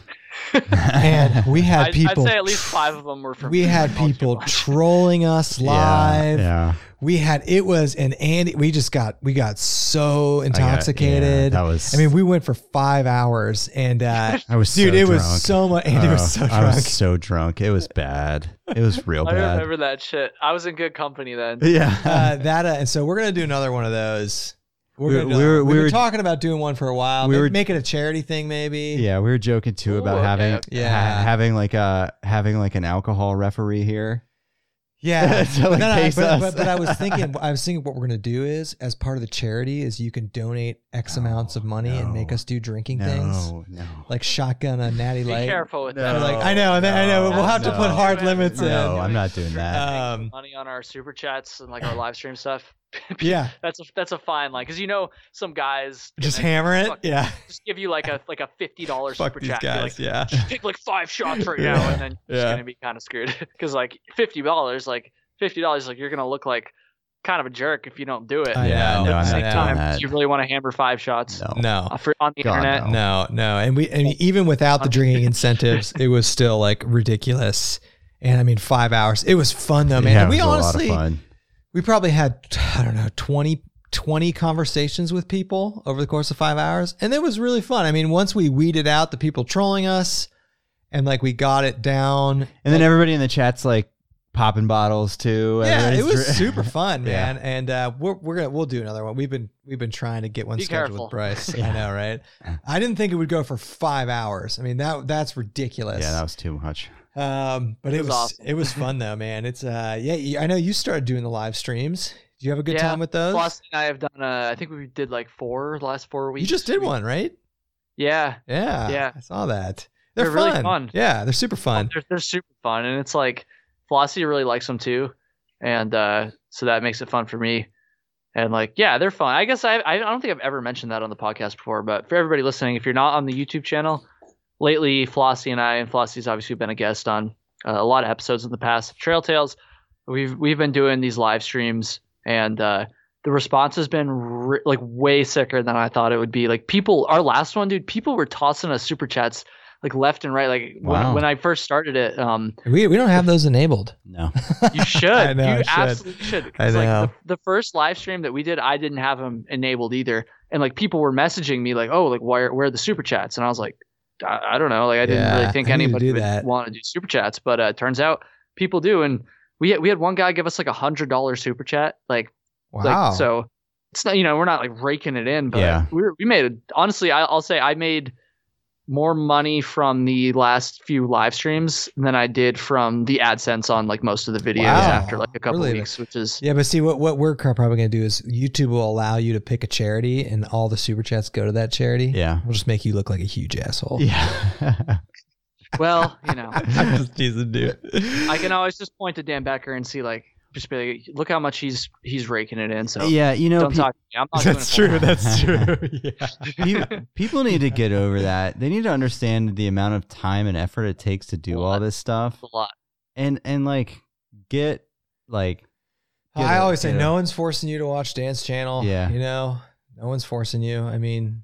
and we had I'd, people. I'd say at least five of them were from. we had people trolling us live. Yeah. yeah. We had it was and Andy. We just got we got so I got- intoxicated. yeah, that was. I mean, we went for five hours, and uh, I was dude, so it was so much. Andy Oh, was so I drunk. was so drunk. It was bad. It was real I bad. remember that shit. I was in good company then. Yeah. uh, that uh, and so we're gonna do another one of those. We're We- gonna do we were- We've we were- talking about doing one for a while. we Maybe were- making a charity thing, maybe. yeah, we were joking too Ooh, about okay, having okay. Yeah. ha- having like a having like an alcohol referee here. yeah. To, like, No, no, pace but, us. but, but I was thinking, I was thinking, what we're gonna do is, as part of the charity, is you can donate X amounts of money and make us do drinking things, No, no. like shotgun a natty light. Be careful with No. that. Like I know, and I know we'll have to put hard limits No, in. I'm not doing that. Um, money on our super chats and like our live stream stuff. yeah, that's a that's a fine line because you know some guys just gonna hammer it. fuck- Yeah, just give you like a like a fifty dollars super these chat. Be guys. Like, yeah, take like five shots right Yeah. now, and then you're just gonna be kind of screwed because like fifty dollars, like fifty dollars, like you're gonna look like kind of a jerk if you don't do it. I yeah, know, no, At I'm the not same doing time, you really want to hammer five shots No. no, uh, for, on the God, internet. no, no, and we and even without the drinking incentives, it was still like ridiculous. And I mean, five hours. It was fun though, man. Yeah, And we it was honestly, a lot of fun. we probably had I don't know 20, 20 conversations with people over the course of five hours, and it was really fun. I mean, once we weeded out the people trolling us, and like we got it down, And then everybody in the chat's like popping bottles too. yeah, it was dr- super fun, Yeah. man. And uh, we're we're gonna we'll do another one. We've been we've been trying to get one Be scheduled careful. with Bryce. yeah. I know, right? I didn't think it would go for five hours. I mean that that's ridiculous. yeah, that was too much. Um, but it, It was was awesome. it was fun though, man. It's uh yeah, I know you started doing the live streams. Do you have a good Yeah, time with those? And I have done. Uh, I think we did like four the last four weeks. you just did We- one, right? Yeah, Yeah. Yeah. I saw that. They're, They're really fun. fun. Yeah, they're super fun. They're, they're super fun, and it's like Flossie really likes them too, and uh, so that makes it fun for me. And like, yeah, they're fun. I guess I I don't think I've ever mentioned that on the podcast before, but for everybody listening, if you're not on the YouTube channel, lately Flossie and I and Flossie's obviously been a guest on uh, a lot of episodes in the past. Of Trail Tales, we've we've been doing these live streams, and uh, the response has been re- like way sicker than I thought it would be. Like people, our last one, dude, people were tossing us super chats like left and right. Like Wow. when, when I first started it, um, We we don't have those enabled. No. you should. I know, you I should. absolutely should. I 'Cause, like, know. the, the first live stream that we did, I didn't have them enabled either, and like people were messaging me like, "Oh, like where where are the super chats?" And I was like, I, I don't know. Like I didn't Yeah, really think I need to anybody would that. want to do super chats, but uh, it turns out people do. And we had, we had one guy give us like a hundred dollar super chat, like Wow. like, so it's not, you know, we're not like raking it in, but Yeah. we we made it. Honestly, I, I'll say I made more money from the last few live streams than I did from the AdSense on like most of the videos Wow. after like a couple Really? weeks, which is yeah, but see what what we're probably gonna do is YouTube will allow you to pick a charity and all the super chats go to that charity. Yeah. We'll just make you look like a huge asshole. Yeah. well, you know, I'm just teasing, dude. I can always just point to Dan Becker and see like just be like, look how much he's he's raking it in. So yeah. You know, don't pe- talk to me. I'm not That's doing true. That's true. Yeah. pe- people need to get over that. They need to understand the amount of time and effort it takes to do all this stuff, a lot. and and like get like. get I a- always say get a- no one's forcing you to watch Dan's channel. Yeah. You know, no one's forcing you. I mean,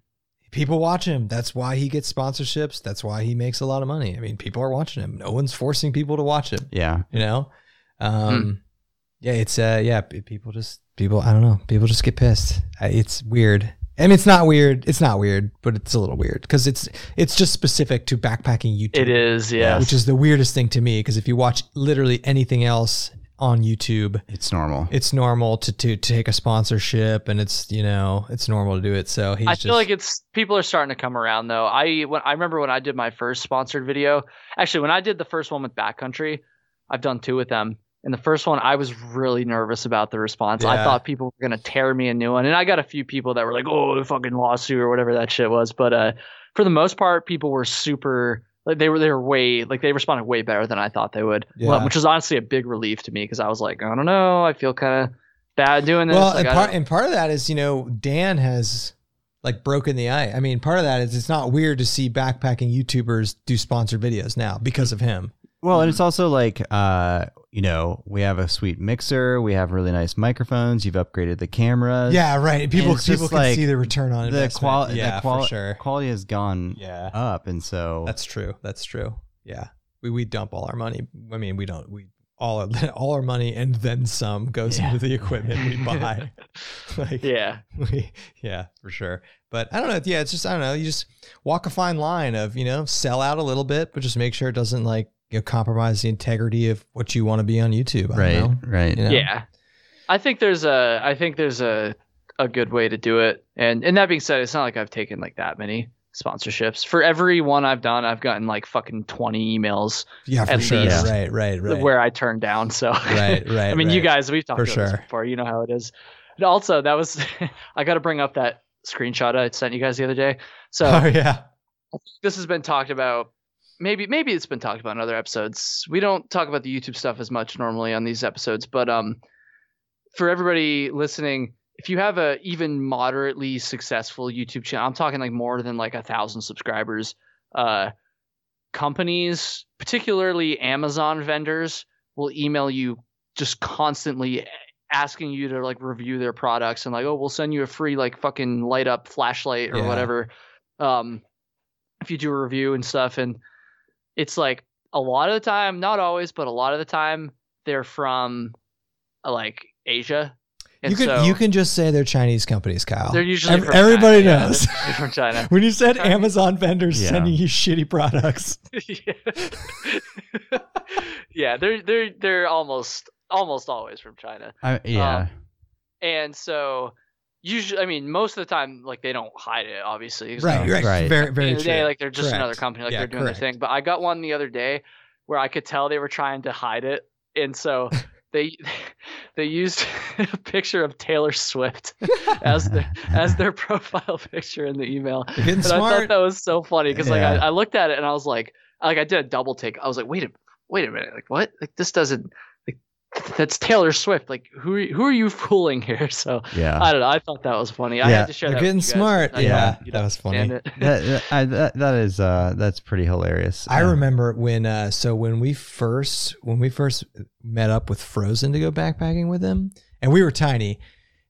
people watch him. That's why he gets sponsorships. That's why he makes a lot of money. I mean, people are watching him. No one's forcing people to watch him. Yeah. You know? Um, yeah, it's, uh, yeah, people just, people, I don't know, people just get pissed. It's weird. I mean, it's not weird. It's not weird, but it's a little weird because it's, it's just specific to backpacking YouTube It is, yeah. which is the weirdest thing to me because if you watch literally anything else on YouTube, It's normal. it's normal to, to take a sponsorship and it's you know it's normal to do it. So he's I just feel like it's people are starting to come around though. I when I remember when I did my first sponsored video. Actually, when I did the first one with Backcountry, I've done two with them. And the first one, I was really nervous about the response. I thought people were gonna tear me a new one, and I got a few people that were like, "Oh, the fucking lawsuit" or whatever that shit was. But uh, for the most part, people were super. Like they were, they were way like they responded way better than I thought they would. Well, Yeah. which was honestly a big relief to me because I was like, I don't know, I feel kind of bad doing this. well, Like, and part and part of that is you know Dan has like broken the ice. I mean, part of that is it's not weird to see backpacking YouTubers do sponsored videos now because of him. Well, and it's also like, uh, you know, we have a sweet mixer, we have really nice microphones, you've upgraded the cameras. Yeah, right. People people just can like see the return on the quality, yeah, the quali- for sure. quality has gone Yeah, up, and so that's true. That's true. Yeah, we we dump all our money. I mean, we don't. We all our all our money and then some goes Yeah. into the equipment we buy. like, yeah. we, yeah, for sure. But I don't know. Yeah, it's just I don't know. You just walk a fine line of you know sell out a little bit, but just make sure it doesn't like you know, compromise the integrity of what you want to be on YouTube. I right, know. right. You know? Yeah, I think there's a I think there's a a good way to do it. And and that being said, it's not like I've taken like that many sponsorships. For every one I've done, I've gotten like fucking 20 emails yeah, for At sure. least. Right, right, right. where I turned down. So right, right. I mean, you guys, we've talked For about this sure. before. You know how it is. And also, that was I got to bring up that screenshot I sent you guys the other day. So Oh yeah. this has been talked about maybe maybe it's been talked about in other episodes we don't talk about the youtube stuff as much normally on these episodes but um for everybody listening if you have a even moderately successful youtube channel i'm talking like more than like a thousand subscribers uh companies particularly amazon vendors will email you just constantly asking you to like review their products and like oh we'll send you a free like fucking light up flashlight or Yeah. whatever um if you do a review and stuff and it's like a lot of the time not always but a lot of the time they're from uh, like asia and you can so you can just say they're Chinese companies, Kyle. they're usually Ev- from everybody China. Knows. they're from china when you said Chinese- Amazon vendors Yeah. sending you shitty products. yeah. yeah they're they're they're almost almost always from china I, yeah, Um, and so usually i mean most of the time like they don't hide it obviously 'cause Right, right, Right. Very, very end of the day, like they're just Correct. another company, like Yeah, they're doing correct. their thing. But I got one the other day where I could tell they were trying to hide it, and so they they used a picture of Taylor Swift as their as their profile picture in the email. You're getting And I thought smart. that was so funny because like I, I looked at it and I was like, like I did a double take. I was like, wait a wait a minute, like what? Like this doesn't like that's Taylor Swift. Like who are, who are you fooling here? So Yeah. I don't know. I thought that was funny. I Yeah. had to share You're that. getting with you smart. I- Yeah, you that was funny. that, that, I, that that is uh that's pretty hilarious. I Uh, remember when uh so when we first when we first met up with Frozen to go backpacking with him and we were tiny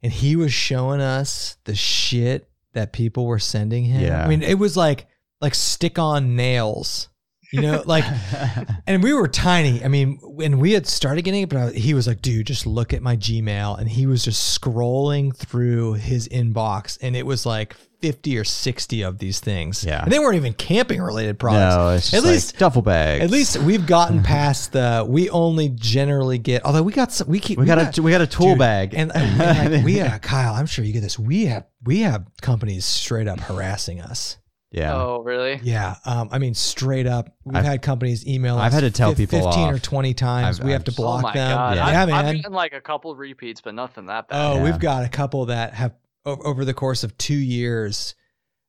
and he was showing us the shit that people were sending him. Yeah. I mean it was like like stick on nails. You know, like and we were tiny. I mean, when we had started getting it, but I- he was like, dude, just look at my Gmail. And he was just scrolling through his inbox and it was like 50 or 60 of these things. Yeah. And they weren't even camping related products. no, it's just At like least duffel bags. at least we've gotten past the. We only generally get. Although we got some, we keep we got a we got a tool dude, bag and, and like we uh, Kyle. I'm sure you get this. We have we have companies straight up harassing us. Yeah. Oh really? Yeah, um, I mean straight up. We've I've- had companies email. I've us had to tell fif- people fifteen or twenty times. I've- we have to block oh my them. god! Yeah. I've, yeah, I've gotten like a couple repeats, but nothing that bad. Oh, Yeah. we've got a couple that have over the course of two years,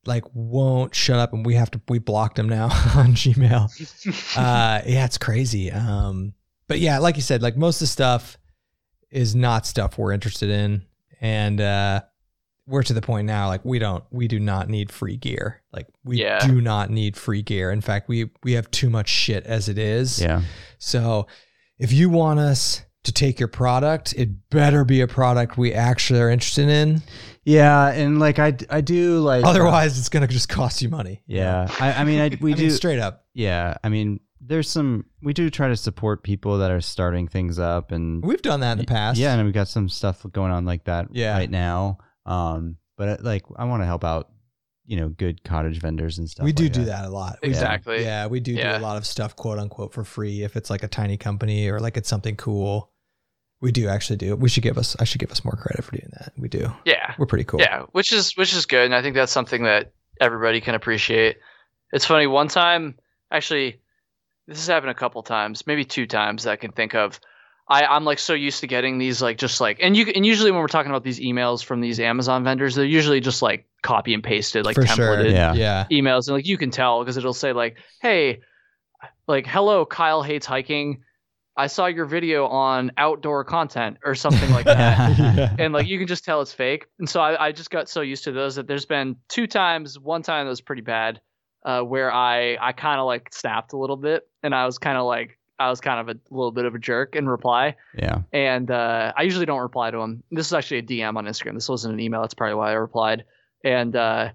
like won't shut up, and we have to we blocked them now on Gmail. uh yeah it's crazy um but yeah like you said like most of the stuff is not stuff we're interested in and uh we're to the point now like we don't we do not need free gear like we Yeah. do not need free gear in fact we we have too much shit as it is Yeah. so if you want us to take your product it better be a product we actually are interested in Yeah, and like I I do like uh, otherwise it's gonna just cost you money Yeah. I, I mean I we I do mean, straight up yeah, I mean there's some we do try to support people that are starting things up and we've done that in the past Yeah, and we've got some stuff going on like that Yeah. right now. Um, but uh, like I want to help out, you know, good cottage vendors and stuff. we do like do that a lot. We do. Exactly. Yeah, we do Yeah. do a lot of stuff, quote unquote, for free. If it's like a tiny company or like it's something cool, we do actually do. it. We should give us. I should give us more credit for doing that. We do. Yeah, We're pretty cool. yeah, which is which is good, and I think that's something that everybody can appreciate. It's funny. One time, actually, this has happened a couple times, maybe two times that I can think of. I, I'm like so used to getting these like just like and you and usually when we're talking about these emails from these Amazon vendors, they're usually just like copy and pasted, like for sure. templated Yeah. Yeah. emails, and like you can tell because it'll say like, "Hey, like hello, Kyle hates hiking. I saw your video on outdoor content or something like that." yeah. and like you can just tell it's fake. And so I, I just got so used to those that there's been two times. One time that was pretty bad, uh, where I I kind of like snapped a little bit, and I was kind of like I was kind of a little bit of a jerk in reply. Yeah. And uh, I usually don't reply to them. This is actually a DM on Instagram. This wasn't an email. That's probably why I replied. And uh,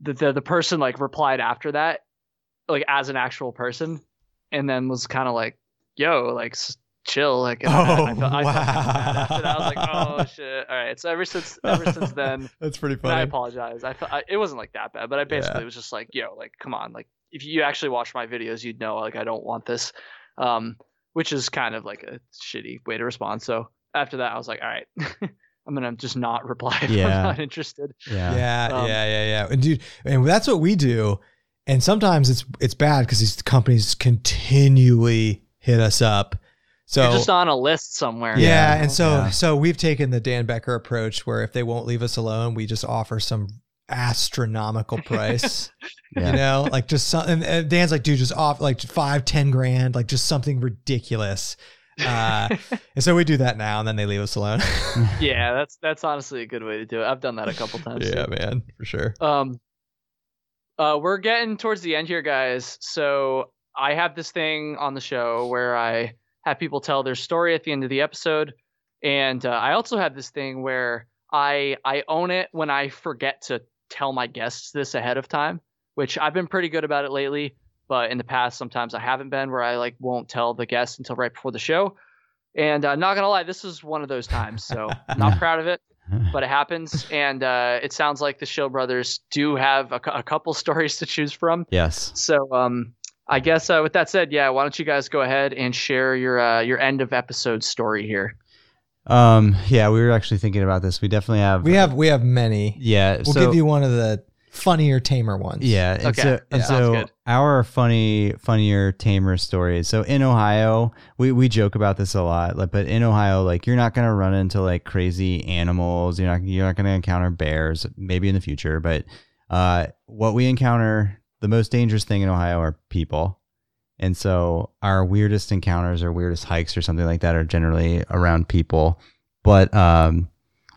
the, the the person like replied after that, like as an actual person, and then was kind of like, "Yo, like." s- Chill, like and I- I, Oh, felt, I, felt wow. after that. I was like, "Oh shit!" All right. So ever since ever since then, That's pretty funny. I apologize. I, felt, I it wasn't like that bad, but I basically Yeah. was just like, "Yo, like, come on, like, if you actually watch my videos, you'd know like I don't want this," um, which is kind of like a shitty way to respond. So after that, I was like, "All right, I'm gonna just not reply if Yeah. I'm not interested." Yeah. Yeah, Um, yeah, yeah, yeah. And dude, and that's what we do. And sometimes it's it's bad because these companies continually hit us up. So You're just on a list somewhere. yeah, Yeah. and so Yeah. so we've taken the Dan Becker approach where if they won't leave us alone, we just offer some astronomical price. Yeah. You know, like just some, and, and Dan's like, dude, just off like five, ten grand, like just something ridiculous. Uh, and so we do that now, and then they leave us alone. yeah, that's that's honestly a good way to do it. I've done that a couple times. yeah, too. man, for sure. Um, uh, we're getting towards the end here, guys. So I have this thing on the show where I have people tell their story at the end of the episode, and uh, I also have this thing where I I own it when I forget to tell my guests this ahead of time, which I've been pretty good about it lately. But in the past, sometimes I haven't been where I like won't tell the guests until right before the show. And uh, not gonna lie, this is one of those times. So not proud of it but it happens, and uh, it sounds like the Show Brothers do have a, a couple stories to choose from. yes. So, um, I guess uh, with that said, yeah, why don't you guys go ahead and share your uh, your end of episode story here? Um. Yeah, we were actually thinking about this. We definitely have. We have we have many. Yeah. We'll so give you one of the funnier, tamer ones. Yeah. And Okay, so, that and sounds so good. our funny, funnier, tamer stories. So in Ohio, we, we joke about this a lot, like, but in Ohio, like you're not gonna run into like crazy animals. You're not you're not gonna encounter bears, maybe in the future. But uh, what we encounter, the most dangerous thing in Ohio are people. And so our weirdest encounters or weirdest hikes or something like that are generally around people. But um,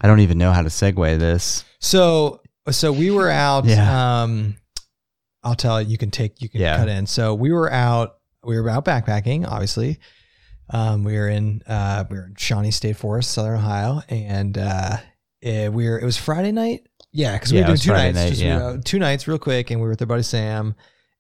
I don't even know how to segue this. So so we were out. Yeah. Um, I'll tell you. You can take. You can Yeah. cut in. So we were out. We were out backpacking. Obviously, um, we were in. Uh, we were in Shawnee State Forest, Southern Ohio, and uh, it, we were. It was Friday night. Yeah, because we Yeah, were doing two Friday nights. night, just, yeah. uh, two nights, real quick, and we were with our buddy Sam.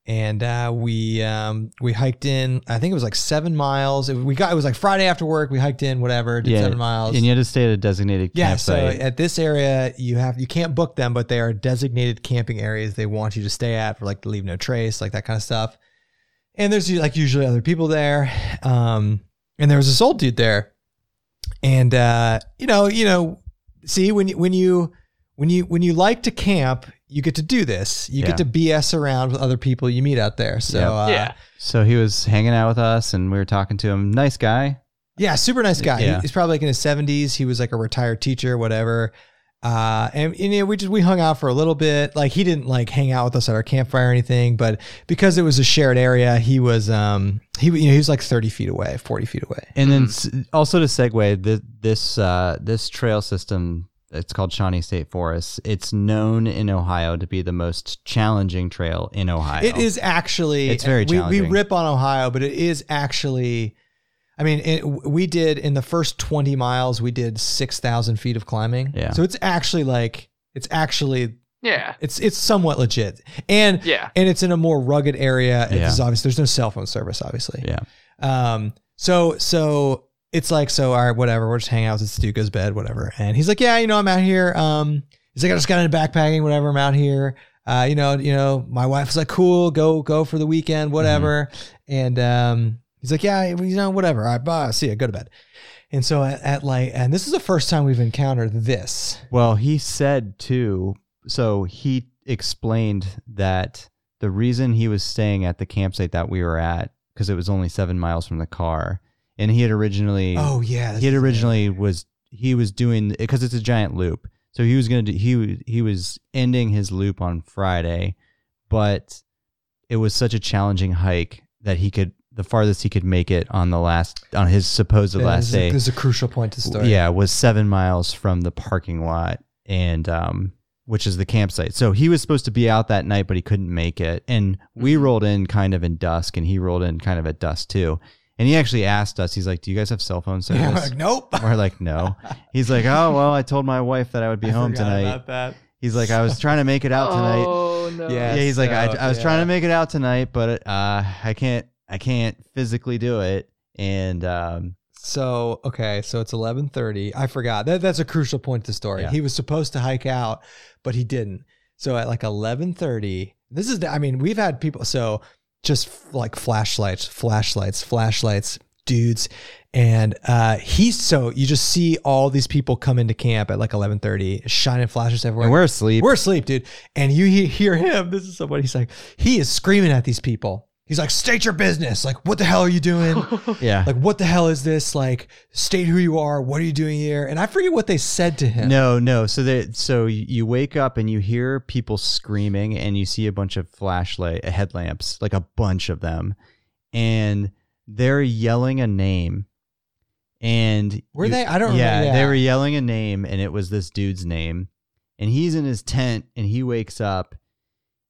And uh, we um, we hiked in. I think it was like seven miles. It, we got it was like Friday after work. We hiked in, whatever. Did Yeah, seven miles. And you had to stay at a designated Yeah, so at this area, you have you can't book them, but they are designated camping areas they want you to stay at for like to leave no trace, like that kind of stuff. And there's like usually other people there, um, and there was this old dude there, and uh, you know, you know, see when you when you when you when you like to camp, you get to do this. You Yeah. get to BS around with other people you meet out there. So Yeah. uh, yeah. So he was hanging out with us and we were talking to him. Nice guy. Yeah, super nice guy. He- he's probably like in his seventies. He was like a retired teacher, whatever. Uh, and, and, you know, we just we hung out for a little bit. Like he didn't like hang out with us at our campfire or anything, but because it was a shared area, he was um he you know he was like thirty feet away, forty feet away. And then s also to segue, th- this uh, this trail system, it's called Shawnee State Forest. It's known in Ohio to be the most challenging trail in Ohio. It is actually It's very we, we rip on Ohio, but it is actually. I mean, it, we did in the first twenty miles, we did six thousand feet of climbing. Yeah. So it's actually like it's actually Yeah. it's it's somewhat legit, and Yeah. and it's in a more rugged area. Yeah. It's obvious there's no cell phone service, obviously. Yeah. Um. So so it's like so. All right, whatever. We're just hanging out. Goes to bed, whatever. And he's like, yeah, you know, I'm out here. Um. He's like, I just got into backpacking, whatever. I'm out here. Uh. You know. You know. My wife's like, cool. Go go for the weekend, whatever. And um. He's like, yeah, you know, whatever. All right, bye. See ya. Go to bed. And so at, at like, and this is the first time we've encountered this. Well, he said too. So he explained that the reason he was staying at the campsite that we were at because it was only seven miles from the car, and he had originally Oh yeah. he had originally was he was doing because it's a giant loop. So he was gonna do he he was ending his loop on Friday, but it was such a challenging hike that he could the farthest he could make it on the last on his supposed Yeah, last this is a- day. This is a crucial point to start. Yeah, was seven miles from the parking lot and um which is the campsite. So he was supposed to be out that night, but he couldn't make it. And we Mm-hmm. rolled in kind of in dusk and he rolled in kind of at dusk too. And he actually asked us, he's like, Do you guys have cell phone service? Yeah, we're like, nope. We're like, no. He's like, oh well, I told my wife that I would be I home tonight. about that. He's like, I was trying to make it out tonight. Oh no. Yeah. yeah, he's like, I, I was yeah. trying to make it out tonight, but uh, I can't, I can't physically do it. And um, So okay, so it's eleven thirty. I forgot that. That's a crucial point to the story. Yeah. He was supposed to hike out, but he didn't. So at like eleven thirty, this is. the- I mean, we've had people. So just like flashlights, flashlights, flashlights, dudes, and uh, he's so you just see all these people come into camp at like eleven thirty, shining flashes everywhere. and we're asleep. We're asleep, dude. And you he- hear him. This is somebody he's like, he is screaming at these people. He's like, state your business. Like, what the hell are you doing? yeah. like, what the hell is this? Like, state who you are. What are you doing here? And I forget what they said to him. No, no. So that so you you wake up and you hear people screaming and you see a bunch of flashlight uh, headlamps, like a bunch of them, and they're yelling a name. And Were you- they? I don't yeah, remember. they were yelling a name, and it was this dude's name. And he's in his tent, and he wakes up,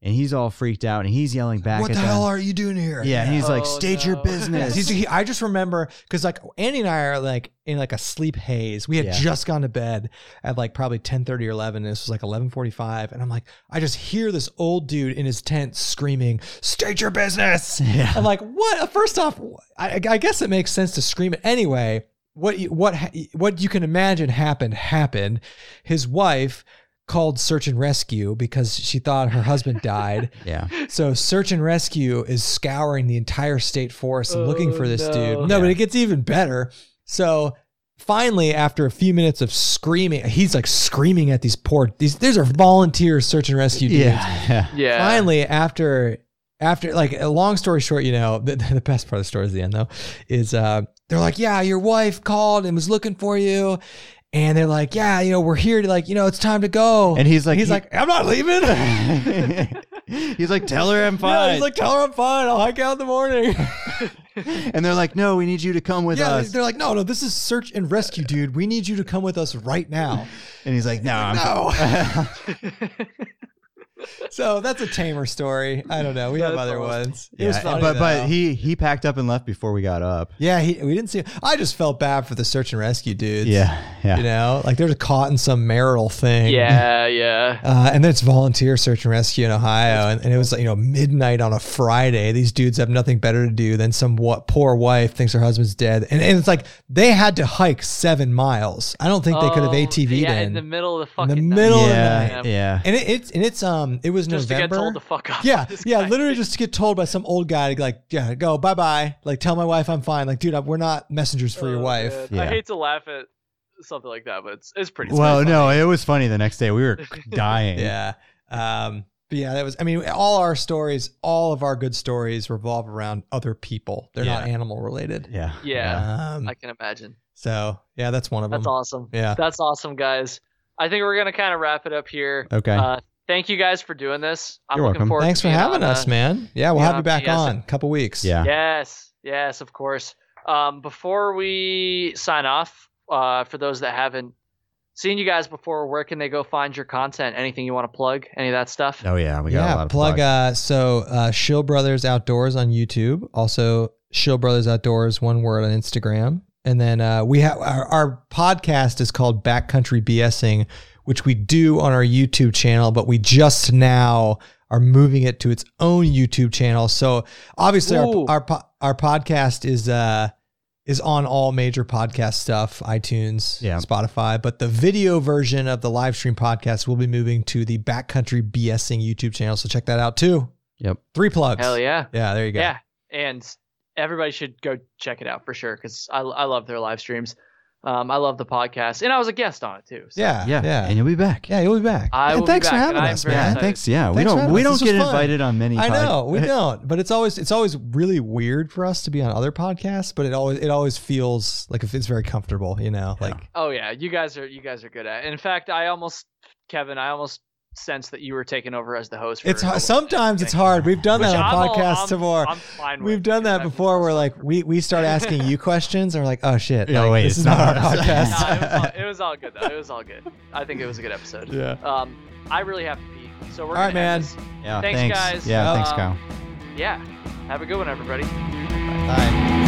and he's all freaked out, and he's yelling back What at the them. hell are you doing here? yeah, and he's like, Oh, "State your no. Yeah, business." he's- he- I just remember because like Andy and I are like in like a sleep haze. We had Yeah. just gone to bed at like probably 10 30 or 11. And this was like 11 45. And I'm like, I just hear this old dude in his tent screaming, State your business. Yeah. I'm like, what? First off, I, I guess it makes sense to scream it anyway. What you, what what you can imagine happened happened. His wife called search and rescue because she thought her husband died. yeah, So search and rescue is scouring the entire state forest and looking Oh, for this no. dude. No, but it gets even better. So finally, after a few minutes of screaming, he's like screaming at these poor these. These are volunteer search and rescue dudes. Yeah. yeah. Yeah. Finally, after after like a long story short, you know, the, the best part of the story is the end though, is uh they're like, yeah, your wife called and was looking for you. And they're like, yeah, you know, we're here to like, you know, it's time to go. And he's like, he's he- like, I'm not leaving. he's like, tell her I'm Yeah, fine. he's like, tell her I'm fine. I'll hike out in the morning. and they're like, no, we need you to come with yeah, us. they're like, no, no, this is search and rescue, dude. We need you to come with us right now. And he's like, no, I'm No. So that's a tamer story. I don't know. We have other awesome. ones. It was Yeah, funny, but though. but he he packed up and left before we got up. yeah, he, we didn't see. I just felt bad for the search and rescue dudes. Yeah, yeah. you know, like they're caught in some marital thing. yeah, yeah. Uh, and then it's volunteer search and rescue in Ohio, and, and it was like you know midnight on a Friday. These dudes have nothing better to do than some what poor wife thinks her husband's dead, and, and it's like they had to hike seven miles. I don't think they could have Oh, ATV'd yeah, in. in the middle of the fucking In the fucking night. middle of the yeah, night. yeah. and it, it's and it's um it was just to November. get told to fuck off. yeah, yeah, guy. literally just to get told by some old guy to like, yeah, go bye bye. Like, tell my wife I'm fine. Like, dude, we're not messengers for your Oh, wife. Yeah. I hate to laugh at something like that, but it's, it's pretty. Well, it's no, it was funny. The next day we were dying. Yeah. Um, but yeah, that was. I mean, all our stories, all of our good stories revolve around other people. They're not animal related. yeah, Yeah. Um, I can imagine. so yeah, that's one of That's them. That's awesome. Yeah. That's awesome, guys. I think we're gonna kind of wrap it up here. Okay. Uh, thank you guys for doing this. I'm You're looking welcome. Thanks to for having us, man. Yeah, we'll have you back yes. on a couple weeks. yeah. Yes, yes, of course. Um, before we sign off, uh, for those that haven't seen you guys before, where can they go find your content? Anything you want to plug? Any of that stuff? Oh yeah, we got a yeah, lot of plug. plugs. Uh, so uh, Shill Brothers Outdoors on YouTube. Also, Shill Brothers Outdoors, one word on Instagram. And then uh, we have our, our podcast is called Backcountry BSing, which we do on our YouTube channel, but we just now are moving it to its own YouTube channel. So obviously, Ooh. our our our podcast is uh is on all major podcast stuff, iTunes, Yeah. Spotify. But the video version of the live stream podcast will be moving to the Backcountry BSing YouTube channel. So check that out too. Yep. Three plugs. Hell yeah, Yeah, there you go. yeah. And everybody should go check it out for sure because I, I love their live streams. Um, I love the podcast, and I was a guest on it too. so- Yeah. yeah, Yeah. and you'll be back. Yeah, you'll be back. I and will be thanks for having us, man. Excited. thanks. Yeah, we Thanks for don't we don't get fun. invited on many. I pod- know we don't, but it's always it's always really weird for us to be on other podcasts. But it always it always feels like it's very comfortable, you know. Yeah. Like Oh yeah, you guys are you guys are good at. it. In fact, I almost Kevin, I almost sensed that you were taking over as the host. For it's hard, sometimes it's hard. We've done that I'm on podcasts before. I'm fine with We've done that I've- before where like we we start asking you questions and we're like, oh shit, No, like, wait, this it's is not our not us. podcast. No, it, was all, it was all good though. It was all good. I think it was a good episode. yeah. Um, I really have to pee, so we're All right, gonna man. this. Yeah, Thanks, thanks, guys. Yeah, thanks, Um, Kyle. Yeah, have a good one, everybody. Bye.